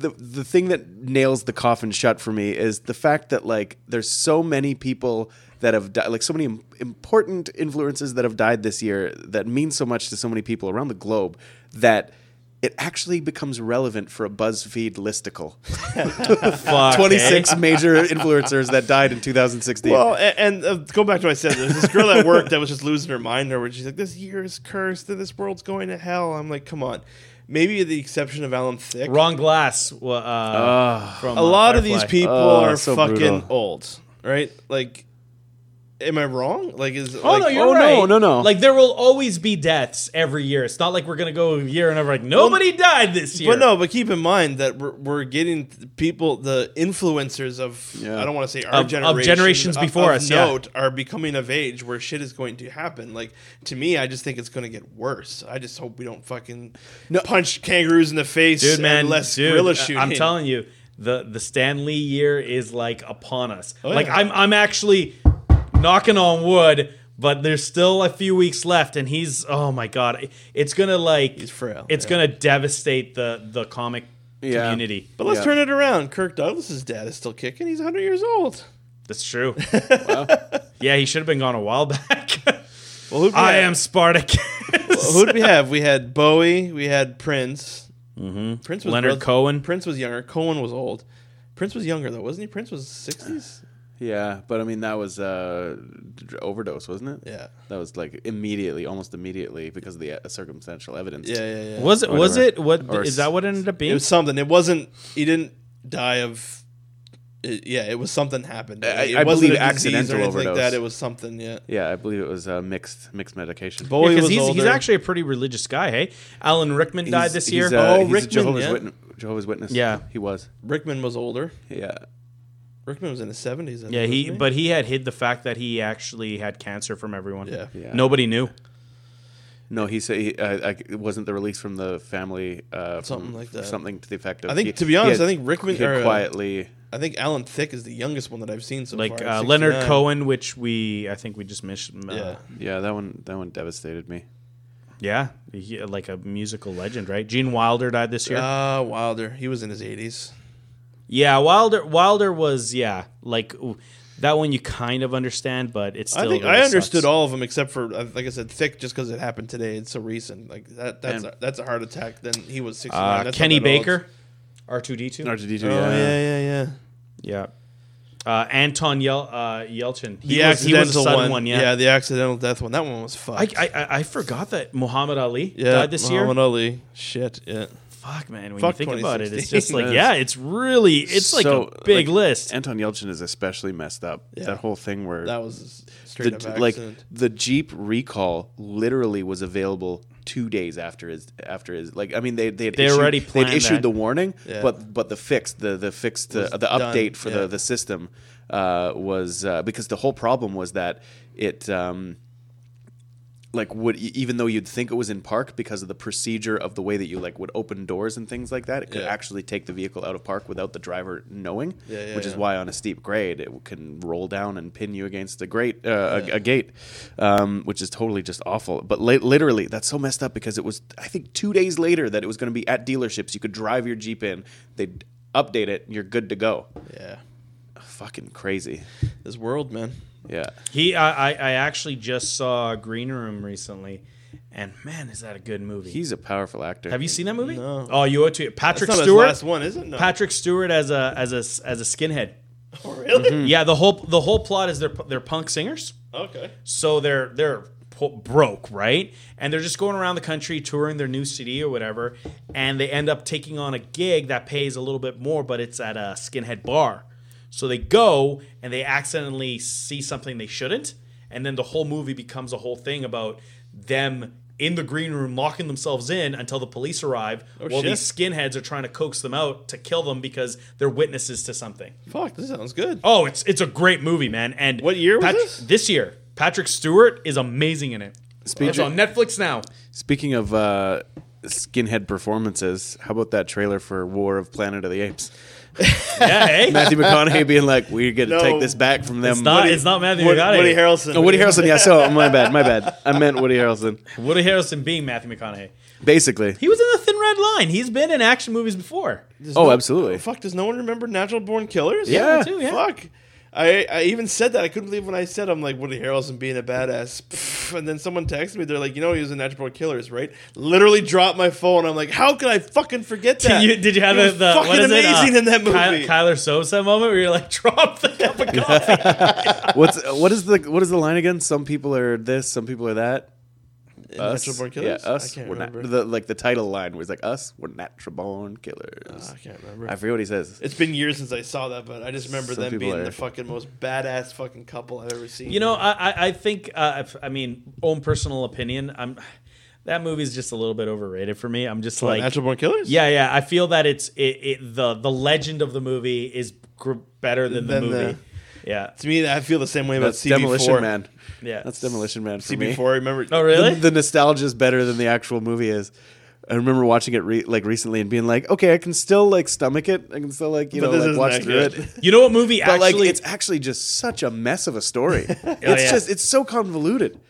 the the thing that nails the coffin shut for me is the fact that like there's so many people that have died like so many important influences that have died this year that mean so much to so many people around the globe that it actually becomes relevant for a BuzzFeed listicle. [LAUGHS] Fuck, 26 eh? major influencers that died in 2016. Well, a- and, uh, go back to what I said. There's this girl at work that was just losing her mind over. it. She's like, "This year is cursed, and this world's going to hell." I'm like, "Come on." Maybe with the exception of Alan Thicke, Ron Glass. Uh, from, a uh, lot of these Firefly. people Oh, are so fucking brutal. old, right? Like, am I wrong? Like, is Oh like, no, you're oh, right. no, no, no. Like there will always be deaths every year. It's not like we're gonna go a year and ever like nobody died this year. But no, but keep in mind that we're, we're getting people, the influencers of, Yeah. I don't want to say our Of- of generation, generations of- before of us, yeah. note, are becoming of age where shit is going to happen. Like, to me, I just think it's going to get worse. I just hope we don't fucking punch kangaroos in the face dude, man, and less dude, gorilla I- shooting. I'm telling you, the the Stan Lee year is like upon us. Oh, like. I'm I'm actually knocking on wood. But there's still a few weeks left, and he's oh my god, it's gonna like He's frail, It's yeah. gonna devastate the the comic Yeah. community. But let's Yeah. turn it around. Kirk Douglas's dad is still kicking. He's 100 years old. That's true. [LAUGHS] Yeah, he should have been gone a while back. [LAUGHS] Well, who'd we I have? am Spartacus. Well, who'd we have? We had Bowie. We had Prince. Mm-hmm. Prince was Leonard rel- Cohen. Prince was younger. Cohen was old. Prince was younger though, wasn't he? Prince was 60s. Yeah, but I mean that was uh, overdose, wasn't it? Yeah. that was like immediately, almost immediately because of the uh, circumstantial evidence. Yeah, yeah, yeah. Was it? Was it? What Or is that? What it ended up being? It was something. It wasn't. He didn't die of It, yeah, it was something happened. I- it I wasn't believe a accidental or anything like overdose. that. It was something. Yeah. Yeah, I believe it was uh, mixed mixed medication. Bowie because was he's, older. he's actually a pretty religious guy. Hey, Alan Rickman died this he's, year. uh, Oh, he's a Rickman, Jehovah's, yeah. Witness, Jehovah's Witness. Yeah. he was. Rickman was older. Yeah, Rickman was in his seventies. yeah, he but he had hid the fact that he actually had cancer from everyone. Yeah. Yeah. nobody knew. no, he said he, uh, it wasn't the release from the family. Uh, Something from- like that. Something to the effect of. I think, he- to be honest, had- I think Rickman- he had or, uh, quietly. I think Alan Thicke is the youngest one that I've seen so Like far. uh, Leonard Cohen, which we I think we just missed. Uh, Yeah. Yeah, that one that one devastated me. yeah, he- like a musical legend, right? Gene Wilder died this year. Ah, Wilder. He was in his eighties. Yeah, Wilder. Wilder was yeah, like ooh, that one you kind of understand, but it's I think really I understood sucks. all of them except for, uh, like I said, Thicke. Just because it happened today, it's so recent. Like that. That's And- a, that's a heart attack. Then he was sixty nine. Uh, Kenny Baker, R two D two. R two D Oh two. yeah, yeah, yeah. Yeah. Uh, Anton Yel- uh, Yelchin. He The was, he was a sudden one. one. Yeah. the accidental death one. That one was I, fucked. I I- I forgot that Muhammad Ali yeah, died this Muhammad year. Muhammad Ali. Shit. Yeah. Fuck man, when Fuck you think about it, it's just like yeah, it's really it's like a big like, list. Anton Yelchin is especially messed up. Yeah. That whole thing where That was straight the, up like accident. the Jeep recall literally was available two days after his after his like I mean they they had They issued, already they'd issued that. the warning Yeah. but but the fix the the fix the Was the done, update for yeah. the the system uh, was uh, because the whole problem was that it um, like would even though you'd think it was in park because of the procedure of the way that you like would open doors and things like that it could Yeah. actually take the vehicle out of park without the driver knowing Yeah, yeah, which is why on a steep grade it can roll down and pin you against a grate uh, a, a gate um, which is totally just awful but li- literally that's so messed up because it was i think two days later that it was going to be at dealerships you could drive your jeep in they'd update it and you're good to go Yeah. fucking crazy This world, man. Yeah He I, I I actually just saw Green Room recently, and man, is that a good movie? he's a powerful actor Have you seen that movie? No. Oh, you owe it to Patrick That's not Stewart. his last one, is it? No. Patrick Stewart as a as a as a skinhead. [LAUGHS] Oh, really? Mm-hmm. Yeah, the whole the whole plot is they're they're punk singers. Okay. So they're they're po- broke, right? And they're just going around the country touring their new CD or whatever, and they end up taking on a gig that pays a little bit more, but it's at a skinhead bar. So they go and they accidentally see something they shouldn't, and then the whole movie becomes a whole thing about them in the green room locking themselves in until the police arrive while shit. these skinheads are trying to coax them out to kill them because they're witnesses to something. Fuck, this sounds good. Oh, it's it's a great movie, man. And What year was this? This year. Patrick Stewart is amazing in it. Speak- it's on Netflix now. Speaking of uh, skinhead performances, how about that trailer for War of Planet of the Apes? [LAUGHS] Yeah, hey. Matthew McConaughey being like, "We're going to No. take this back from them." It's not. Woody, it's not Matthew Woody, McConaughey. Woody Harrelson. oh, Woody Harrelson. Yeah, so my bad, my bad. I meant Woody Harrelson. Woody Harrelson being Matthew McConaughey. Basically, He was in the Thin Red Line. He's been in action movies before. Does Oh, no- absolutely. Fuck, does no one remember Natural Born Killers? Yeah. me too, yeah. Fuck. I, I even said that. I couldn't believe when I said I'm like Woody Harrelson being a badass. Pff, [LAUGHS] And then someone texted me. They're like, you know, he was in Natural Born Killers, right? Literally dropped my phone. I'm like, how could I fucking forget that? Did you, did you have He the, was the fucking what is it, amazing uh, in that movie? Ky- Keyser Söze moment where you're like, [LAUGHS] drop the cup of [LAUGHS] coffee. what's what is the what is the line again? Some people are this, some people are that. In Us, Natural Born Killers? yeah, us. I can't we're nat- remember. the like the title line was like us. We're natural born killers. Ah, I can't remember. I forget what he says. It's been years since I saw that, but I just remember Some them being are- the fucking most badass fucking couple I've ever seen. you know, I, I, I think, uh, I mean, own personal opinion, I'm that movie's just a little bit overrated for me. I'm just What, like, Natural Born Killers? Yeah, yeah. I feel that it's it, it the the legend of the movie is gr- better than the movie. the- yeah, To me, I feel the same way about That's CB4. Demolition Man. Yeah. That's Demolition Man for me. CB4, remember? Oh, really? The, the nostalgia is better than the actual movie is. I remember watching it re- like recently and being like, okay, I can still like stomach it. I can still like you But know like watch through it. [LAUGHS] you know what movie [LAUGHS] But like it's actually just such a mess of a story. [LAUGHS] it's Oh, yeah. just it's so convoluted.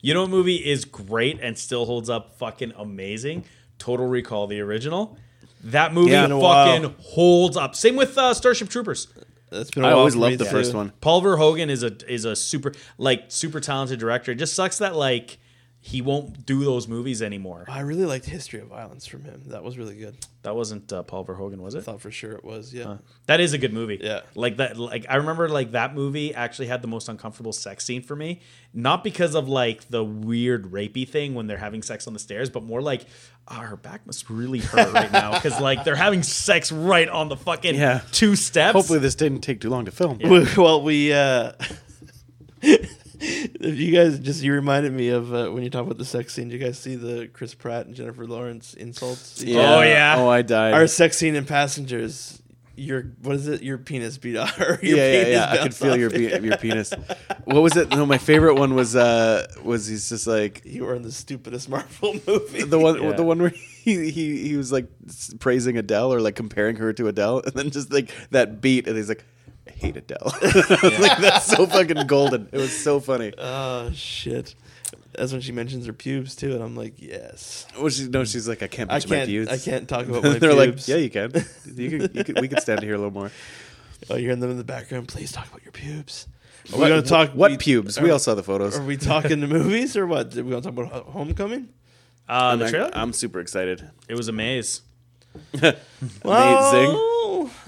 you know what movie is great and still holds up fucking amazing? Total Recall, the original. That movie Yeah. Fucking holds up. Same with uh, Starship Troopers. That's been a I while always for me loved the too. first one. Paul Verhoeven is a is a super like super talented director. It just sucks that like he won't do those movies anymore. I really liked History of Violence from him. That was really good. That wasn't uh, Paul Verhoeven, was it? I thought for sure it was. Yeah. That is a good movie. Yeah. Like that like I remember like that movie actually had the most uncomfortable sex scene for me. Not because of like the weird rapey thing when they're having sex on the stairs, but more like oh, her back must really hurt right now cuz [LAUGHS] like they're having sex right on the fucking Yeah. two steps. Hopefully, this didn't take too long to film. [LAUGHS] well, we. Uh, [LAUGHS] you guys just you reminded me of uh, when you talk about the sex scene. Did you guys see the Chris Pratt and Jennifer Lawrence insults? Oh, yeah. Oh, I died. Our sex scene in Passengers. Your what is it? Your penis beat off. Your yeah, yeah, penis yeah. I could feel your it. pe- your penis. What was it? No, my favorite one was uh was he's just like You were in the stupidest Marvel [LAUGHS] movie. the one Yeah. the one where he, he he was like praising Adele or like comparing her to Adele, and then just like that beat, and he's like, I hate Adele. [LAUGHS] like that's so fucking golden. It was so funny. Oh shit! That's when she mentions her pubes too, and I'm like, yes. Well, she, no, she's like, I can't I mention my can't. views. I can't talk about [LAUGHS] my They're pubes. like, yeah, you can. You can, you can. We can stand here a little more. [LAUGHS] Oh, you're in them in the background. Please talk about your pubes. Are we What- gonna talk? What we- pubes? Are, we all saw the photos. Are we talking the movies or what? Are we gonna talk about Ho- Homecoming? uh, I'm, the trailer? I'm super excited. it was a maze. Amazing.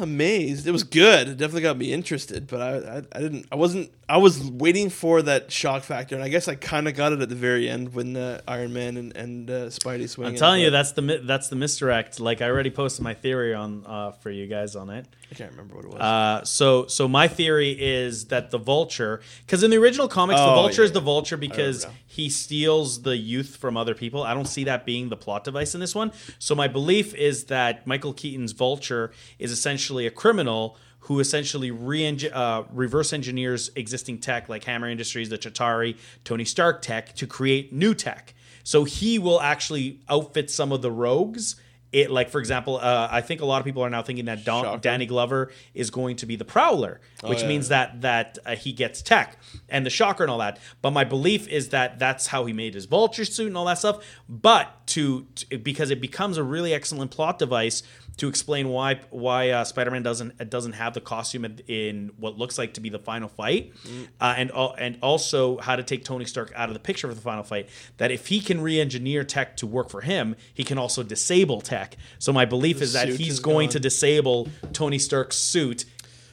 Amazed. It was good. It definitely got me interested, but I, I, I didn't. I wasn't. I was waiting for that shock factor, and I guess I kind of got it at the very end when uh, Iron Man and, and uh, Spidey swing. I'm in, telling you that's the that's the misdirect. Like I already posted my theory on uh, for you guys on it. I can't remember what it was. Uh, so so my theory is that the vulture because in the original comics the Oh, vulture is yeah. the vulture because now. he steals the youth from other people i don't see that being the plot device in this one so my belief is that michael keaton's vulture is essentially a criminal who essentially re- uh, reverse engineers existing tech like hammer industries the Chitauri tony stark tech to create new tech so he will actually outfit some of the rogues it like for example uh, i think a lot of people are now thinking that Don, danny glover is going to be the prowler which yeah. means that that uh, he gets tech and the shocker and all that. But my belief is that that's how he made his vulture suit and all that stuff. But to, to because it becomes a really excellent plot device to explain why why uh, Spider-Man doesn't doesn't have the costume in, what looks like to be the final fight, uh, and al- and also how to take Tony Stark out of the picture for the final fight. That if he can re-engineer tech to work for him, he can also disable tech. So my belief is that he's is going gone. to disable Tony Stark's suit.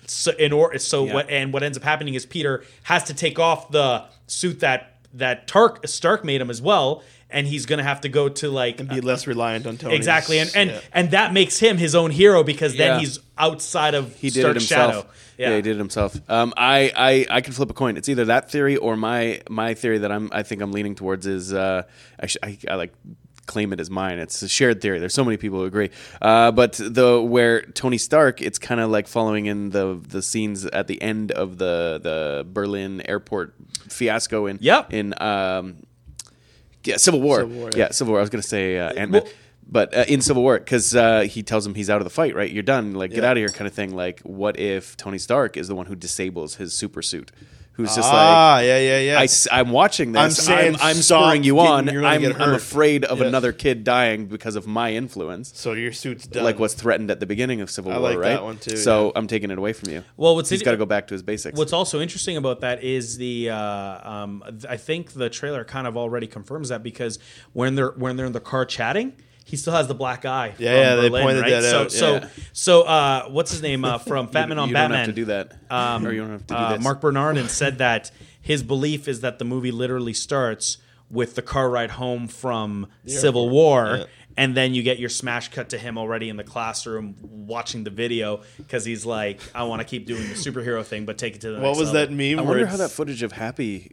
So in or so Yeah. what and what ends up happening is Peter has to take off the suit that that Tark Stark made him as well, and he's gonna have to go to like and be less reliant on Tony. Exactly, and and yeah. and that makes him his own hero because then Yeah. he's outside of He did Stark's it himself. shadow. Yeah. he did it himself. Um, I, I I can flip a coin. It's either that theory or my my theory that I'm I think I'm leaning towards is uh, actually I, I like claim it as mine. It's a shared theory. There's so many people who agree. Uh, but the where Tony Stark, it's kind of like following in the the scenes at the end of the the Berlin airport fiasco in Yep. in um, yeah Civil War. Civil War, yeah. yeah. Civil War. I was gonna say uh, Ant Man. Well- but uh, in Civil War, because uh, he tells him he's out of the fight, right? You're done. Like, get Yeah. out of here, kind of thing. Like, what if Tony Stark is the one who disables his super suit? Who's just ah, yeah, yeah, yeah. like, I, am watching this. I'm I'm, saying I'm, spurring you on. you're I'm, I'm afraid of Yeah. another kid dying because of my influence. so your suit's done. Like what's threatened at the beginning of Civil I War, like right? that one too, So yeah. I'm taking it away from you. Well, what's he's it- got to go back to his basics. What's also interesting about that is the uh, um, I think the trailer kind of already confirms that because when they're when they're in the car chatting. He still has the black eye. Yeah, yeah, they pointed right? that so, out, So, yeah. so, uh, what's his name uh, [LAUGHS] from Fat Man on you Batman? don't have to do that, um, or you don't have to do uh, this. Mark Bernardin said that his belief is that the movie literally starts with the car ride home from Civil War. Yeah. And then you get your smash cut to him already in the classroom watching the video because he's like, I want to keep doing the superhero thing, but take it to the what next was level." that meme? I wonder how that footage of Happy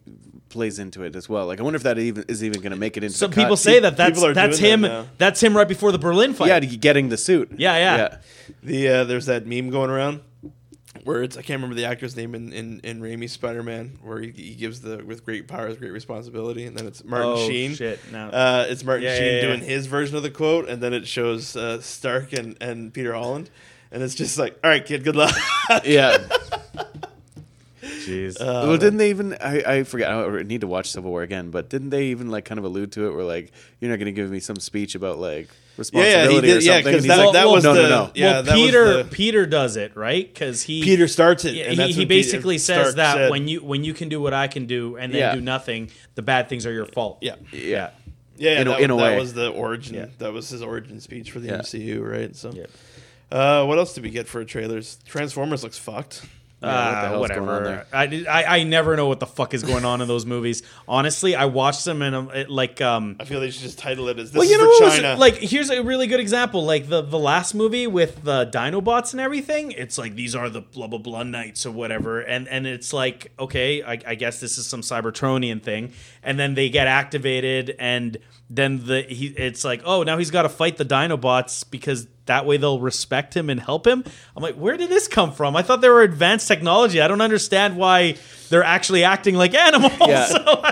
plays into it as well. Like, I wonder if that even is even going to make it into. Some the cut. people say that that's People are that's him. that. That's him right before the Berlin fight. Yeah, getting the suit. Yeah, yeah. The uh, there's that meme going around where it's I can't remember the actor's name in in, in Raimi's Spider Man where he, he gives the with great powers great responsibility and then it's Martin Oh, Sheen. shit, no. Uh, it's Martin Yeah, Sheen yeah, yeah. doing his version of the quote and then it shows uh, Stark and and Peter Holland and it's just like all right kid good luck. [LAUGHS] Yeah. jeez. well, didn't they even? I, I forget. I need to watch Civil War again, but didn't they even like kind of allude to it? Where like you're not going to give me some speech about like responsibility did- or yeah, something? 'cause And he's that- like, that was no, the- no, no. yeah, well, Peter the- Peter does it right because he Peter starts it. Yeah, and he, that's he when Peter basically says Stark that said- when you when you can do what I can do and then Yeah. do nothing, the bad things are your fault. Yeah. Yeah. Yeah, yeah In a- that, in a that was the origin. Yeah. That was his origin speech for the Yeah. MCU, right? So, Yeah. uh, what else did we get for trailers? Transformers looks fucked. Yeah, what Uh, hell's going on whatever. I, I I never know what the fuck is going on in those movies. Honestly, I watched them and um, it, like um. I feel they should just title it as "This Well, you is know, was- like here's a really good example. Like the the last movie with the Dinobots and everything. It's like these are the blah blah blah knights or whatever, and and it's like okay, I, I guess this is some Cybertronian thing, and then they get activated, and then the he it's like oh now he's got to fight the Dinobots because that way they'll respect him and help him. I'm like, where did this come from? I thought they were advanced technology. I don't understand why they're actually acting like animals. Yeah. [LAUGHS] So,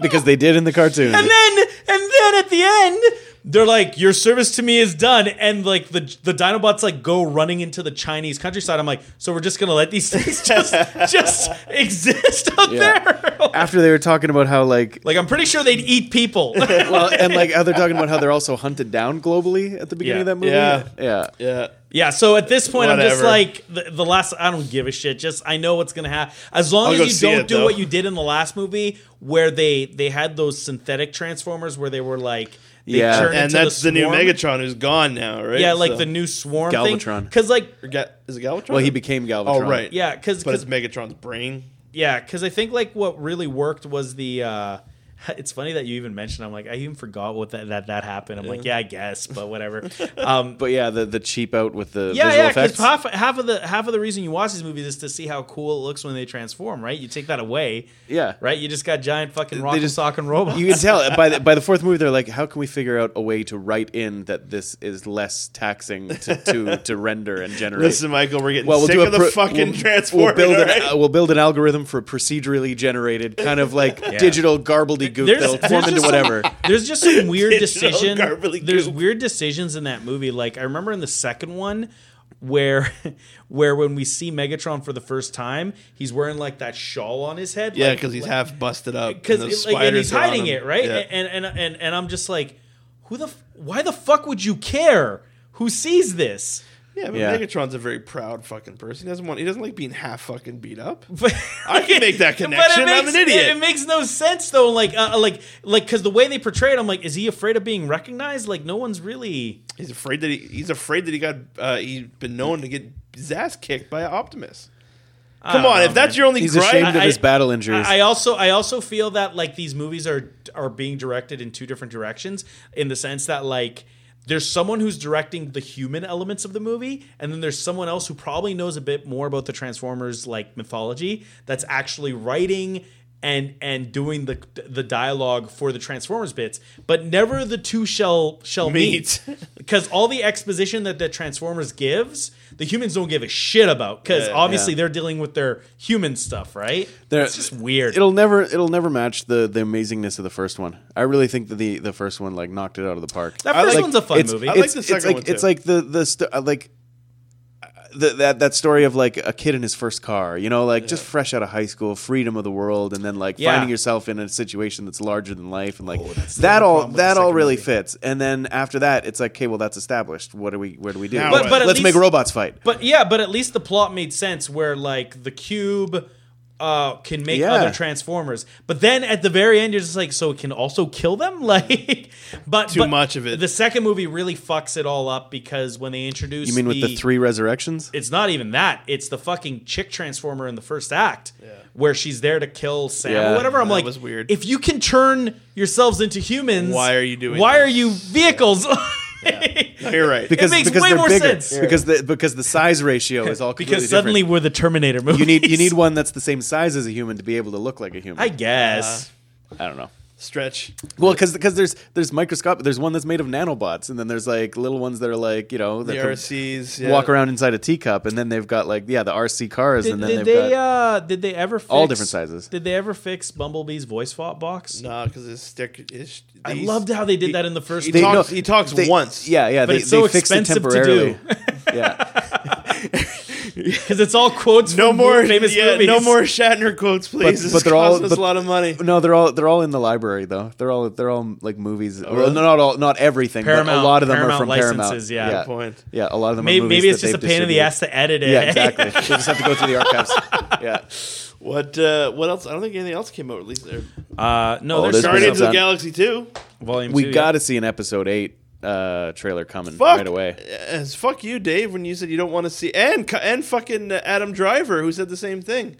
Because they did in the cartoon. and then and then at the end they're like your service to me is done and like the the dinobots like go running into the chinese countryside i'm like so we're just gonna let these things [LAUGHS] just just exist out Yeah. there [LAUGHS] After they were talking about how like like i'm pretty sure they'd eat people [LAUGHS] well, and like how they're talking about how they're also hunted down globally at the beginning Yeah. of that movie. Yeah. yeah. yeah, yeah so at this point i'm just Whatever. like the, the last i don't give a shit just i know what's gonna happen as long I'll go as you don't it, do though. what you did in the last movie where they they had those synthetic transformers where they were like they Yeah. turn and that's the, new. Megatron who's gone now, right? yeah like So- the new swarm Galvatron. because like Ga- is it Galvatron? Well, he became Galvatron. Oh, right. yeah because but it's Megatron's brain. Yeah, because I think like what really worked was the. uh [LAUGHS] It's funny that you even mentioned. I'm like, I even forgot what that that, that happened. I'm like, yeah, I guess, but whatever. [LAUGHS] Um, But yeah, the the cheap out with the yeah, visual yeah, because half half of the half of the reason you watch these movies is to see how cool it looks when they transform. Right? You take that away, yeah. right? You just got giant fucking rock just- sock and robots. You can tell [LAUGHS] by the, by the fourth movie, they're like, "How can we figure out a way to write in that this is less taxing to to, to render and generate?" Listen, Michael, we're getting well, we'll sick do a of the pro- fucking we'll, Transformers. We'll build, an, uh, we'll build an algorithm for procedurally generated, kind of like digital garbledygook There's- that'll form into whatever. [LAUGHS] There's just some weird decision. There's goop. weird decisions in that movie. Like I remember in the second one where [LAUGHS] where when we see Megatron for the first time, he's wearing like that shawl on his head. yeah, like- because he's like- half busted up. because and like, and he's spiders are on hiding it right Yeah. and, and and and i'm just like who the why the fuck would you care who sees this Yeah, but Yeah. Megatron's a very proud fucking person. He doesn't want. He doesn't like being half fucking beat up. [LAUGHS] But I can make that [LAUGHS] But it connection. I'm an idiot. It, it makes no sense though. Like, uh, like, like, because the way they portray it, I'm like, is he afraid of being recognized? Like, no one's really. He's afraid that he, he's afraid that he got. Uh, he's been known to get his ass kicked by Optimus. I Come on, know, if that's man. your only He's gripe, ashamed of I- his battle injuries. I I also I also feel that like these movies are are being directed in two different directions in the sense that like there's someone who's directing the human elements of the movie and then there's someone else who probably knows a bit more about the Transformers like mythology that's actually writing and and doing the the dialogue for the Transformers bits but never the two shall shall meet, Meet. [LAUGHS] [LAUGHS] because all the exposition that the Transformers gives the humans don't give a shit about because Yeah, obviously yeah. they're dealing with their human stuff right They're- it's just weird It'll never it'll never match the the amazingness of the first one. I really think that the the first one like knocked it out of the park. That first like- one's a fun it's, movie. I like it's, the it's second like one, too. it's like the the st- uh, like the, that that story of like a kid in his first car, you know, like just fresh out of high school, freedom of the world, and then like Yeah. finding yourself in a situation that's larger than life, and like oh, the that all problem with the that all really movie. fits. And then after that, it's like, okay, well that's established. What do we where do we do? Now Let's. But let's make robots fight. But yeah, but at least the plot made sense where like the cube uh, can make Yeah. other transformers, but then at the very end you're just like, so it can also kill them, [LAUGHS] like, but Too but much of it. The second movie really fucks it all up because when they introduce, You mean with the three resurrections? It's not even that. It's the fucking chick transformer in the first act, where she's there to kill Sam Yeah, or whatever. I'm that like, was weird. If you can turn yourselves into humans, Why are you doing Why this? are you vehicles? No, [LAUGHS] you're right. [LAUGHS] because makes because way they're more bigger. sense. because the because the size ratio is all completely because suddenly different. we're the Terminator movie. you need you need one that's the same size as a human to be able to look like a human. I guess. Uh, I don't know. Stretch. Well, because because there's there's microscopic. There's one that's made of nanobots, and then there's like little ones that are like you know The that can RCs. Yeah. walk around inside a teacup, and then they've got like yeah the RC cars, Did, and then did they've they got uh did they ever fix, all different sizes. Did they ever fix Bumblebee's voice fo- box? Nah, because his stick is. I loved how they did that in the first. He They- talks. no, he talks they- once. Yeah, yeah. But they, it's so they fixed it expensive to do. [LAUGHS] yeah, [LAUGHS] because it's all quotes. No from more famous yeah, movies. No more Shatner quotes, please. But- this but they're all- but- a lot of money. No, they're all they're all in the library though. They're all they're all like movies. well, Oh, really? not all, not everything, but Paramount- a lot of them Paramount are from licenses, Paramount. yeah. yeah. Good point. Yeah, a lot of them. Maybe, are movies maybe it's that just a pain in the ass to edit it. Yeah, exactly. they just have to go through the archives. [LAUGHS] Yeah. What uh, what else? I don't think anything else came out at least there. Uh, no, Oh, there's there's Guardians of the. Galaxy 2. volume. We two, got yeah. to see an episode eight uh, trailer coming Fuck. right away. As fuck you, Dave, when you said you don't want to see and and fucking uh, Adam Driver who said the same thing.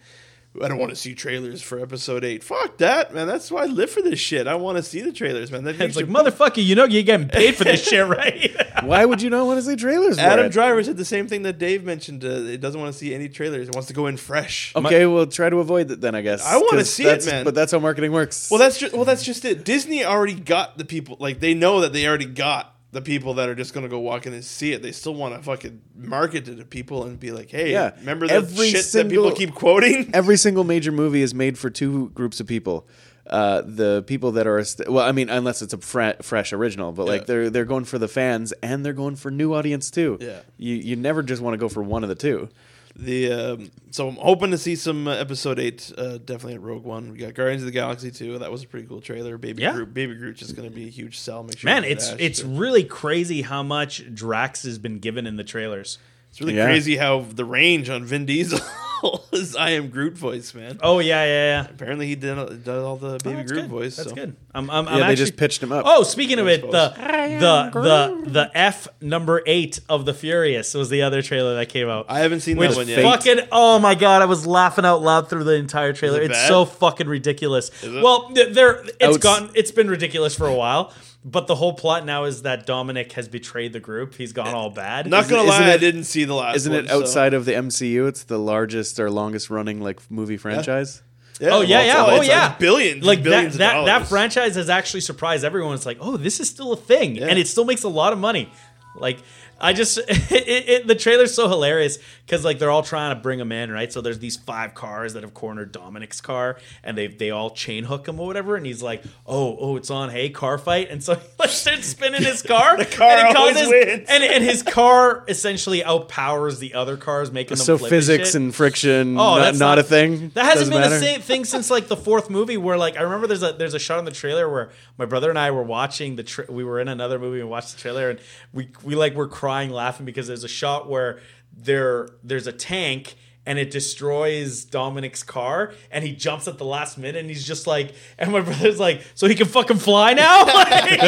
I don't want to see trailers for episode 8. Fuck that, man. That's why I live for this shit. I want to see the trailers, man. That It's makes like you- motherfucker, you know you're getting paid for this shit, right? [LAUGHS] Why would you not want to see trailers? Adam it? Driver said the same thing that Dave mentioned. Uh, he doesn't want to see any trailers. He wants to go in fresh. Okay, we'll try to avoid it then. I guess I want to see it, man. But that's how marketing works. Well, that's just well, that's just it. Disney already got the people. Like they know that they already got the people that are just gonna go walk in and see it. They still want to fucking market it to people and be like, hey, Yeah. remember the Every shit that single- people keep quoting? [LAUGHS] every single major movie is made for two groups of people. Uh, the people that are well, I mean, unless it's a fre- fresh original, but like they're they're going for the fans and they're going for new audience too. Yeah. you you never just want to go for one of the two. The um, so I'm hoping to see some uh, episode eight. Uh, definitely at Rogue One. We got Guardians of the Galaxy two. That was a pretty cool trailer. Baby Yeah. Groot. Baby Groot's just gonna be a huge sell. Make sure Man, it's Ash, it's too. really crazy how much Drax has been given in the trailers. it's really Yeah. crazy how the range on Vin Diesel [LAUGHS] [LAUGHS] is I am Groot voice, man. Oh yeah, yeah, yeah. Apparently he did, did all the Oh, Baby that's Groot good. voice. That's so. good. I'm, I'm, I'm yeah, they actually- just pitched him up. Oh, speaking of it, the suppose. the the the F number eight of the Furious was the other trailer that came out. I haven't seen Which that one yet. fucking oh my god, I was laughing out loud through the entire trailer. it It's bad? so fucking ridiculous. Is it? Well, there it's Outs- gone. It's been ridiculous for a while. But the whole plot now is that Dominic has betrayed the group. He's gone all bad. Not gonna Isn't lie, I it- didn't see the last. One. Isn't one, it so- outside of the MCU? It's the largest or longest running like movie franchise. Yeah, Oh yeah, well, yeah, it's- oh it's- yeah, billions, Like billions that, of that, that dollars. franchise has actually surprised everyone. It's like, oh, this is still a thing, Yeah. and it still makes a lot of money. Like, I just, [LAUGHS] it, it, it, the trailer's so hilarious because like they're all trying to bring him in, right? So there's these five cars that have cornered Dominic's car, and they they all chain hook him or whatever, and he's like, oh, oh, it's on, hey, car fight, and so [LAUGHS] he like starts spinning his car, [LAUGHS] The car and always causes- wins. and and his car essentially outpowers the other cars, making them So flip physics shit. and friction, Oh, not, that's not not- a thing. That hasn't Doesn't been matter. the same thing since like the fourth movie, where like I remember there's a there's a shot in the trailer where my brother and I were watching the tra- we were in another movie and watched the trailer and we we like were crying laughing because there's a shot where there there's a tank and it destroys Dominic's car and he jumps at the last minute and he's just like and my brother's like so he can fucking fly now Like-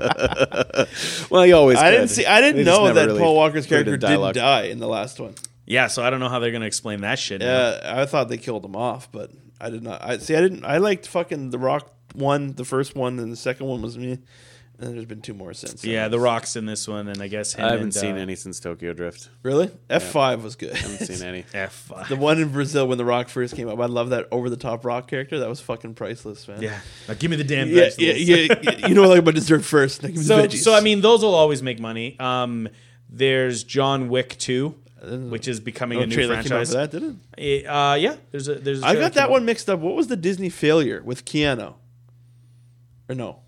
[LAUGHS] Well, he always. I could. didn't see. I didn't They know that really Paul Walker's put it in character didn't die in the last one. yeah so I don't know how they're gonna explain that shit now. Yeah, I thought they killed him off, but I did not. I see. I didn't. I liked fucking the Rock one, the first one, and the second one was me. And there's been two more since. yeah the rocks in this one and I guess him I haven't and, seen uh, any since Tokyo Drift. really. F five was good. I haven't seen any. [LAUGHS] F5. the one in Brazil when the Rock first came up. I love that over the top Rock character. That was fucking priceless, man. yeah now give me the damn Yeah, vegetables. yeah, yeah, yeah. You know, what I like about dessert first. Now give me so the veggies. so I mean those will always make money. Um, there's John Wick two, which is becoming no a new trailer came out franchise. for that, did it? Eh, Uh, yeah, there's a there's. A I trailer got that came one out. mixed up. What was the Disney failure with Keanu? Or no?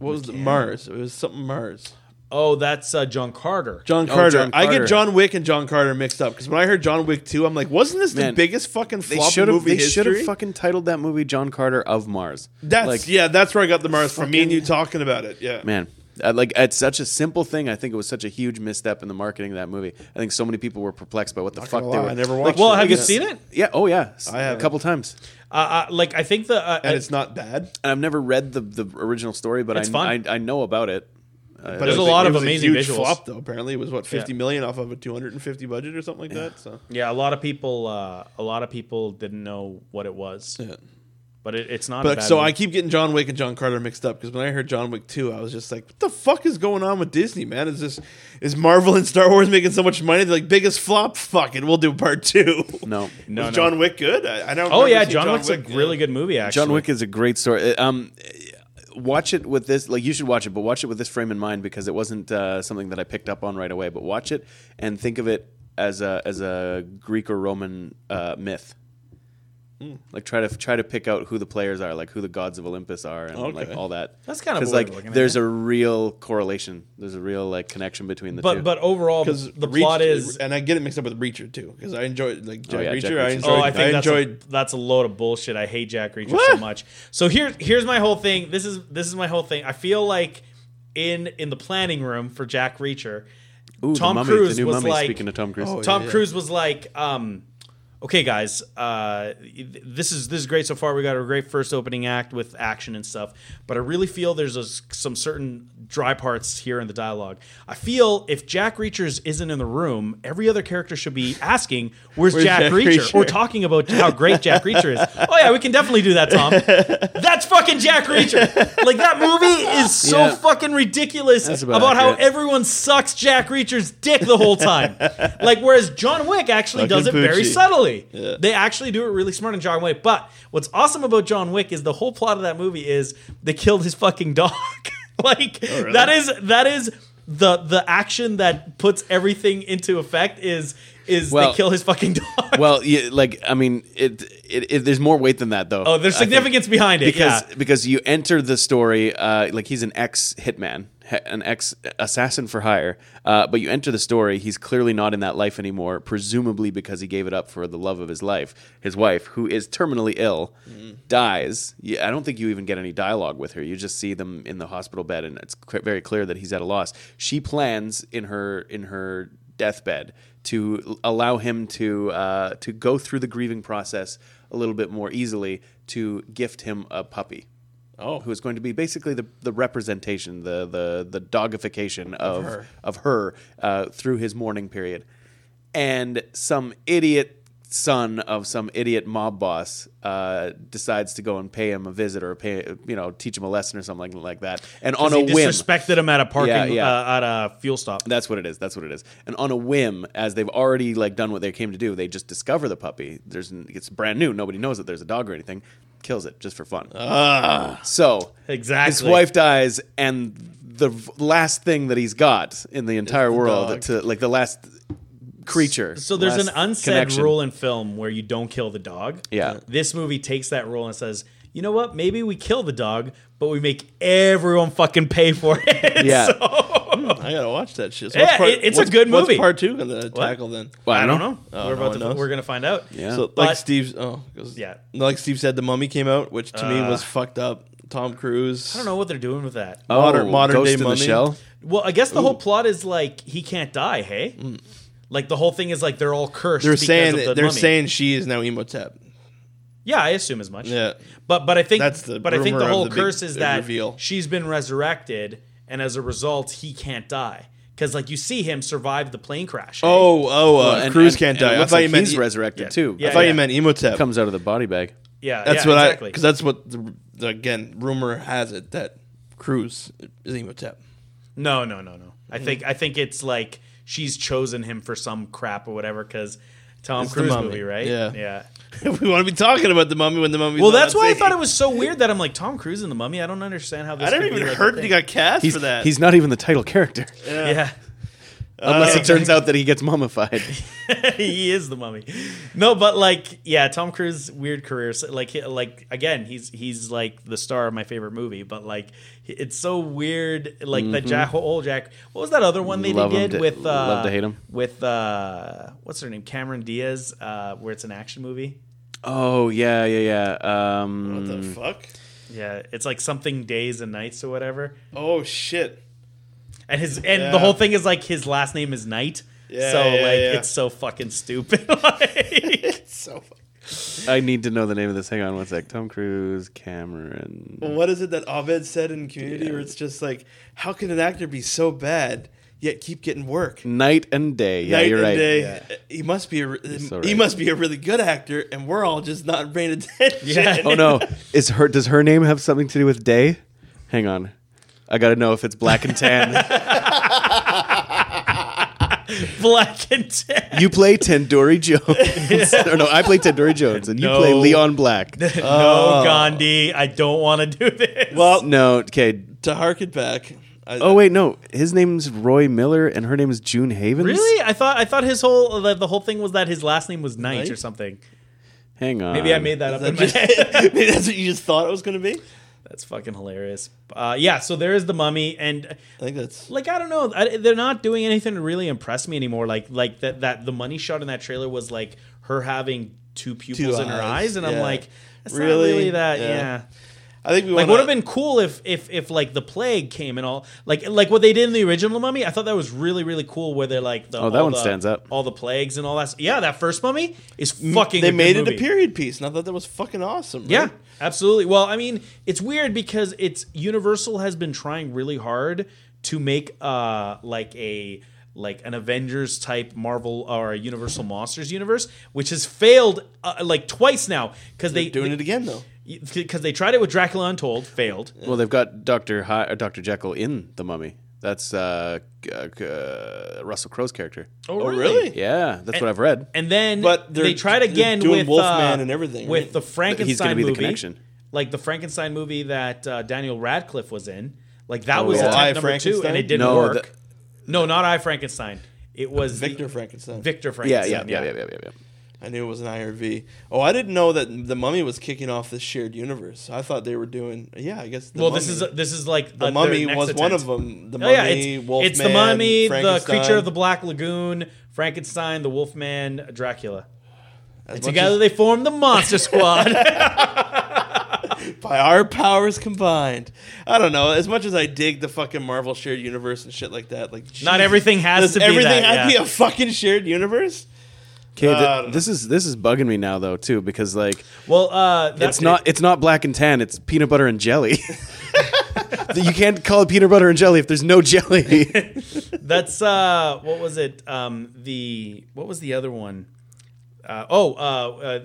What was the Mars? It was something Mars. Oh, that's uh, John Carter. John Oh, Carter. John I Carter. get John Wick and John Carter mixed up because when I heard John Wick 2, I'm like, wasn't this the biggest fucking They flop in should have. movie They should have fucking titled that movie "John Carter of Mars." That's like, yeah, that's where I got the Mars from. Me and you talking about it. Yeah, man. Uh, Like it's such a simple thing. I think it was such a huge misstep in the marketing of that movie. I think so many people were perplexed by what the fuck they lie, were. I never like, watched Well, it. have you It's- seen it? Yeah. Oh yeah. I a haven't. couple times. Uh, uh, like I think the uh, and it's not bad. And I've never read the the original story, but I. I I know about it. Uh, But There's it a lot it of was amazing a huge visuals. flop though. Apparently, it was what fifty Yeah. million off of a 250 budget or something like that. So yeah, a lot of people, uh, a lot of people didn't know what it was, yeah. But it, it's not. a But bad so movie. I keep getting John Wick and John Carter mixed up because when I heard John Wick 2, I was just like, what the fuck is going on with Disney, man? Is this is Marvel and Star Wars making so much money? They're like, biggest flop? Fuck it, we'll do part two. no. No, was no. John Wick good? I, I don't. Know. Oh yeah, seeing John, Wick's Wick, a really good movie. Actually, John Wick is a great story. Uh, Um, watch it with this. Like you should watch it, but watch it with this frame in mind because it wasn't uh, something that I picked up on right away. But watch it and think of it as a as a Greek or Roman uh, myth. Like try to try to pick out who the players are, like who the gods of Olympus are, and like all that. That's kinda because like looking at there's a real correlation. There's a real like connection between the But two. but but overall, Because the plot is. and I get it mixed up with Reacher too, because I enjoyed like Jack yeah, Reacher. Jack I enjoyed. Oh, I think that's enjoyed. a, that's a load of bullshit. I hate Jack Reacher so much. So here's here's my whole thing. This is this is my whole thing. I feel like in in the planning room for Jack Reacher, Ooh, Tom the mummy, Cruise the new was mummy. like- speaking of Tom Cruise, Oh, Tom yeah. Cruise was like, um, "Okay, guys, uh, this is this is great so far. We got a great first opening act with action and stuff, but I really feel there's a, some certain dry parts here in the dialogue. I feel if Jack Reachers isn't in the room, every other character should be asking, "Where's, Where's Jack, Jack Reacher?" Reacher? or talking about how great Jack Reacher is. Oh yeah, we can definitely do that, Tom. [LAUGHS] That's fucking Jack Reacher. Like that movie is so Yeah. fucking ridiculous That's about, about how everyone sucks Jack Reacher's dick the whole time. [LAUGHS] like whereas John Wick actually does it Fucking very Poochie. Yeah. They actually do it really smart in John Wick. But what's awesome about John Wick is the whole plot of that movie is they killed his fucking dog. [LAUGHS] like oh, really? that is that is the the action that puts everything into effect is is Well- they kill his fucking dog. well, yeah, like I mean, it, it, it. There's more weight than that, though. oh, there's significance behind it. because yeah. because you enter the story uh, like he's an ex hitman, an ex assassin for hire. Uh, but you enter the story, he's clearly not in that life anymore, presumably because he gave it up for the love of his life. His wife, who is terminally ill, dies. Yeah, I don't think you even get any dialogue with her. You just see them in the hospital bed, and it's very clear that he's at a loss. She plans in her in her deathbed to allow him to uh, to go through the grieving process a little bit more easily to gift him a puppy. Oh, who is going to be basically the, the representation, the the the dogification of her. of her uh, through his mourning period, and some idiot son of some idiot mob boss uh, decides to go and pay him a visit or pay you know teach him a lesson or something like that, and on a whim. disrespected him at a parking Yeah, yeah. Uh, at a fuel stop. That's what it is. That's what it is. And on a whim, as they've already like done what they came to do, they just discover the puppy. There's it's brand new. Nobody knows that there's a dog or anything. Kills it just for fun. so Exactly. his wife dies, and the last thing that he's got in the entire the world, dog. to like the last creature. So there's an last unsaid connection. rule in film where you don't kill the dog. Yeah. This movie takes that rule and says, you know what? Maybe we kill the dog, but we make everyone fucking pay for it. [LAUGHS] Yeah. So- I gotta watch that shit. So Yeah, part- it's a good movie. What's part two gonna tackle then? Well, I don't know. Oh, we're no about one to. knows? We're gonna find out. Yeah. So But- like Steve's, oh, 'cause- Yeah. like Steve said, the Mummy came out, which to me Uh, was fucked up. Tom Cruise. I don't know what they're doing with that. oh, modern- modern Ghost day in the mummy. shell. Well, I guess the whole plot is like he can't die. Hey, like the whole thing is like they're all cursed. They're because saying of the they're mummy. saying she is now Imhotep. Yeah, I assume as much. Yeah. But but I think That's the but I think the whole the big- curse is that reveal. she's been resurrected, and as a result, he can't die because like you see him survive the plane crash. Oh, oh, uh, and- Cruise and- can't and it die. I looks thought like you meant he's resurrected Yeah. too. Yeah, I thought yeah. you meant Imhotep. Comes out of the body bag. yeah, That's yeah, what exactly. I because that's what the, the again rumor has it that Cruise is Imhotep. No, no, no, no. I think I think it's like she's chosen him for some crap or whatever because Tom It's Cruise movie, right? Yeah. yeah. [LAUGHS] we want to be talking about the Mummy when the Mummy. Well, that's why I thought it was so weird that I'm like Tom Cruise in the Mummy. I don't understand how this. I didn't could be, even like, heard that he got cast He's for that. he's not even the title character, Yeah. Unless Uh, it turns out that he gets mummified. [LAUGHS] he is the mummy. No, but like, yeah, Tom Cruise weird career. So, Like, he- like again, he's he's like the star of my favorite movie. But like, it's so weird. Like the Jack, old Jack. What was that other one they, Mm-hmm. Love they him did to- with? Uh, love to hate him. With uh, what's her name? Cameron Diaz. Uh, where it's an action movie. oh yeah, yeah, yeah. Um, what the fuck? Yeah, it's like something days and nights or whatever. Oh shit! And his and Yeah. the whole thing is like his last name is Knight. Yeah, so yeah, like yeah. it's so fucking stupid. [LAUGHS] like, [LAUGHS] It's so. I need to know the name of this. Hang on one sec. Tom Cruise, Cameron. Well, what is it that Abed said in Community where it's just like, how can an actor be so bad yet keep getting work? Night and day. Yeah, Night you're and right. day. He must be a re- so he must be a really good actor, and we're all just not paying [LAUGHS] attention. Yeah. Oh no, is her? Does her name have something to do with day? Hang on, I gotta know if it's black and tan. [LAUGHS] black and tan. you play Tandoori Jones, [LAUGHS] or no? I play Tandoori Jones, and you play Leon Black. [LAUGHS] no, oh. Gandhi, I don't want to do this. Well, No, okay. to harken back. I, Oh wait, no. His name's Roy Miller, and her name is June Havens. really? I thought I thought his whole the, the whole thing was that his last name was Knight, Knight? or something. Hang on. Maybe I made that up in my that head. Maybe that's what you just thought it was going to be. That's fucking hilarious. Uh, yeah, so there is the mummy, and I think that's like I don't know, I, they're not doing anything to really impress me anymore. Like like that that the money shot in that trailer was like her having two pupils Two in her eyes, eyes, and I'm like, that's Really? not really that. Yeah. Yeah. I think we Like wanna- would have been cool if if if like the plague came and all like like what they did in the original Mummy. I thought that was really really cool. Where they're like the Oh, that one the- stands out. All the plagues and all that. Yeah, that first Mummy is fucking. They a good made it movie. a period piece, and I thought that was fucking awesome. right? Yeah, absolutely. Well, I mean, it's weird because it's Universal has been trying really hard to make uh like a like an Avengers type Marvel or a Universal Monsters universe, which has failed uh, like twice now because they doing it again though. because they tried it with Dracula Untold, failed. Well, they've got Doctor Hi- uh, Doctor Jekyll in the Mummy. That's uh, g- g- uh, Russell Crowe's character. Oh, really? Yeah, that's what I've read. And then But they're- they tried they're again doing with Wolfman uh, and everything, with right? the Frankenstein He's gonna be the movie, connection. like the Frankenstein movie that uh, Daniel Radcliffe was in. Like that Oh, was yeah. attempt I, number two, and it didn't No, work. the- no, not I Frankenstein. It was Victor the, Frankenstein. Victor Yeah, Frankenstein. yeah, yeah, yeah, yeah, yeah. yeah. I knew it was an IRV. Oh, I didn't know that the Mummy was kicking off this shared universe. I thought they were doing. Yeah, I guess. The well, Mummy. this is this is like the Mummy was next one of them. The Oh, Mummy, yeah, it's, Wolfman, it's the mummy, the creature of the Black Lagoon, Frankenstein, the Wolfman, Dracula. As And together as- they form the Monster [LAUGHS] Squad. [LAUGHS] by our powers combined. I don't know. As much as I dig the fucking Marvel shared universe and shit like that, like Not everything has to be everything that, to yeah. be a fucking shared universe. Okay, th- this is this is bugging me now though too because like well, uh, it's not it's not black and tan. It's peanut butter and jelly. [LAUGHS] you can't call it peanut butter and jelly if there's no jelly. [LAUGHS] That's uh, what was it? Um, the what was the other one? Uh, oh, uh,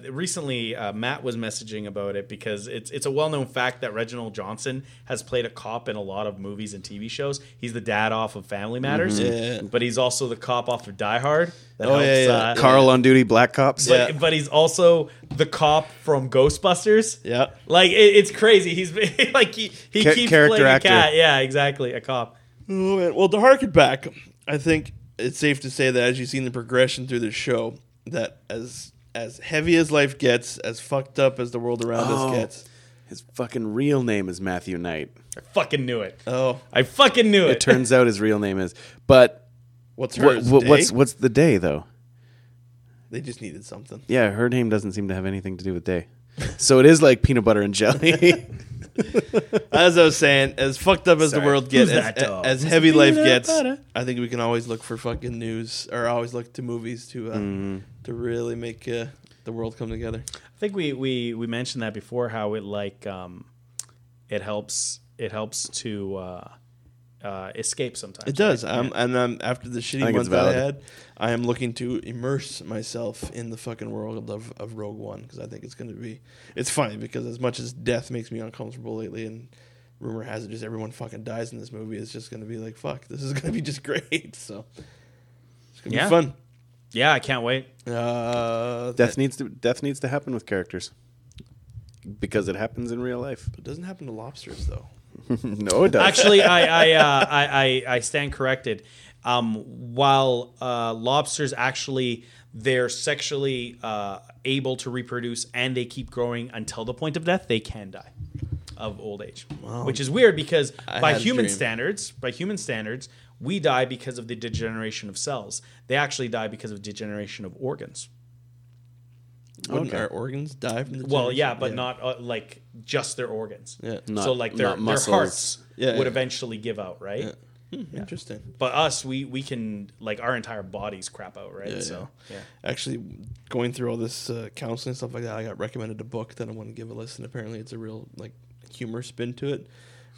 uh, recently uh, Matt was messaging about it because it's it's a well known fact that Reginald Johnson has played a cop in a lot of movies and TV shows. He's the dad off of Family Matters, Yeah. but he's also the cop off of Die Hard. That Oh, yeah, yeah. Uh, Carl on duty, black cops. but, Yeah. but he's also the cop from Ghostbusters. Yeah. Like it, it's crazy. He's [LAUGHS] like he, he Cha- keeps character playing actor. a cat. Yeah, exactly, a cop. Oh, man. Well, to harken back, I think it's safe to say that as you've seen the progression through this show, that as as heavy as life gets, as fucked up as the world around Oh. us gets. His fucking real name is Matthew Knight. I fucking knew it. Oh, I fucking knew it. It turns out his real name is. But what's what, hers? what, Day? what's what's the day though? They just needed something. Yeah, her name doesn't seem to have anything to do with day. So it is like peanut butter and jelly. [LAUGHS] [LAUGHS] As I was saying, as fucked up as Sorry. the world gets, as, as heavy life gets. I think we can always look for fucking news or always look to movies to uh, Mm-hmm. to really make uh, the world come together. I think we, we we mentioned that before. How it like um, it helps it helps to uh, uh, escape sometimes. It does. right? Um, Yeah. And um, after the shitty think month it's that I had, I am looking to immerse myself in the fucking world of, of Rogue One because I think it's going to be. It's funny because as much as death makes me uncomfortable lately, and rumor has it just everyone fucking dies in this movie, it's just going to be like fuck. This is going to be just [LAUGHS] great. So it's going to Yeah. be fun. yeah, I can't wait. Uh, death needs to death needs to happen with characters because it happens in real life. It doesn't happen to lobsters though. [LAUGHS] no, it doesn't. Actually, I I, [LAUGHS] uh, I I I stand corrected. Um, while uh, lobsters actually they're sexually uh, able to reproduce and they keep growing until the point of death, they can die of old age, which is weird because I by human standards, by human standards, we die because of the degeneration of cells. They actually die because of degeneration of organs. Wouldn't Okay. our organs die from the? Well, yeah, but not uh, like just their organs. Yeah. Not- so like their their hearts Yeah, would yeah. eventually give out, right? Yeah. Hmm, Interesting. But us, we we can like our entire bodies crap out, right? Yeah, so yeah. Actually, going through all this uh, counseling and stuff like that, I got recommended a book that I want to give a listen. Apparently, it's a real like humor spin to it.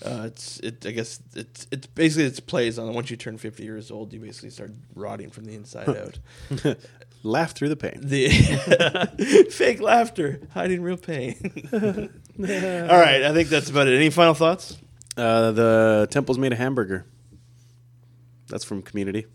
Uh, it's it. I guess it's it's basically it's plays on once you turn fifty years old, you basically start rotting from the inside out. [LAUGHS] Laugh through the pain. The [LAUGHS] fake laughter, hiding real pain. [LAUGHS] [LAUGHS] all right, I think that's about it. Any final thoughts? Uh, the temple's made a hamburger. That's from Community.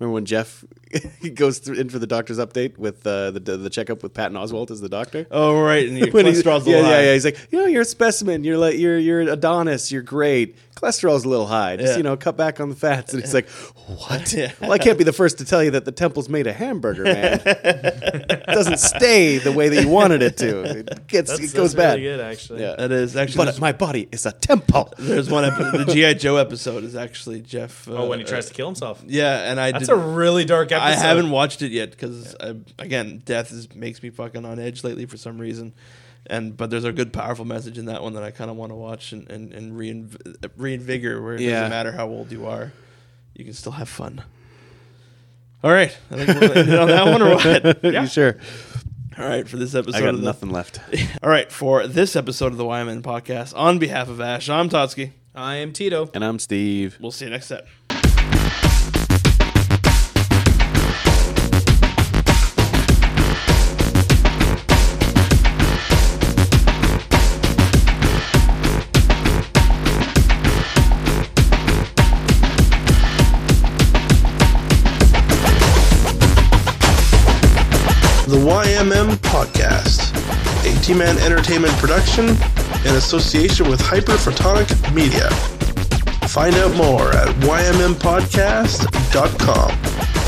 Remember when Jeff [LAUGHS] goes through in for the doctor's update with uh, the the checkup with Patton Oswalt as the doctor? Oh right, and [LAUGHS] your cholesterol's a yeah, yeah, high. yeah. He's like, you know, you're a specimen. You're like, you're you're Adonis. You're great. Cholesterol's a little high. Just Yeah. you know, cut back on the fats. And he's like, what? [LAUGHS] Yeah. Well, I can't be the first to tell you that the temple's made a hamburger, man. it doesn't stay the way that you wanted it to. It gets That's, it goes that's bad. really good, actually. Yeah. That is actually. But there's, my body is a temple. there's one episode. The GI Joe episode is actually Jeff. Uh, Oh, when he tries to kill himself. Yeah, and I. That's did, a really dark episode. I haven't watched it yet because uh, again, death is makes me fucking on edge lately for some reason. And but there's a good powerful message in that one that I kind of want to watch and and, and reinv- reinvigor where it Yeah. doesn't matter how old you are, you can still have fun. All right, I think we're gonna end on that one or what? [LAUGHS] you sure? All right, for this episode. I got of the- nothing left. [LAUGHS] All right, for this episode of the YMM podcast, on behalf of Ash, I'm Totsky. I am Tito. And I'm Steve. We'll see you next set. Podcast, a T Man Entertainment production in association with Hyperphotonic Media. Find out more at ymmpodcast.com.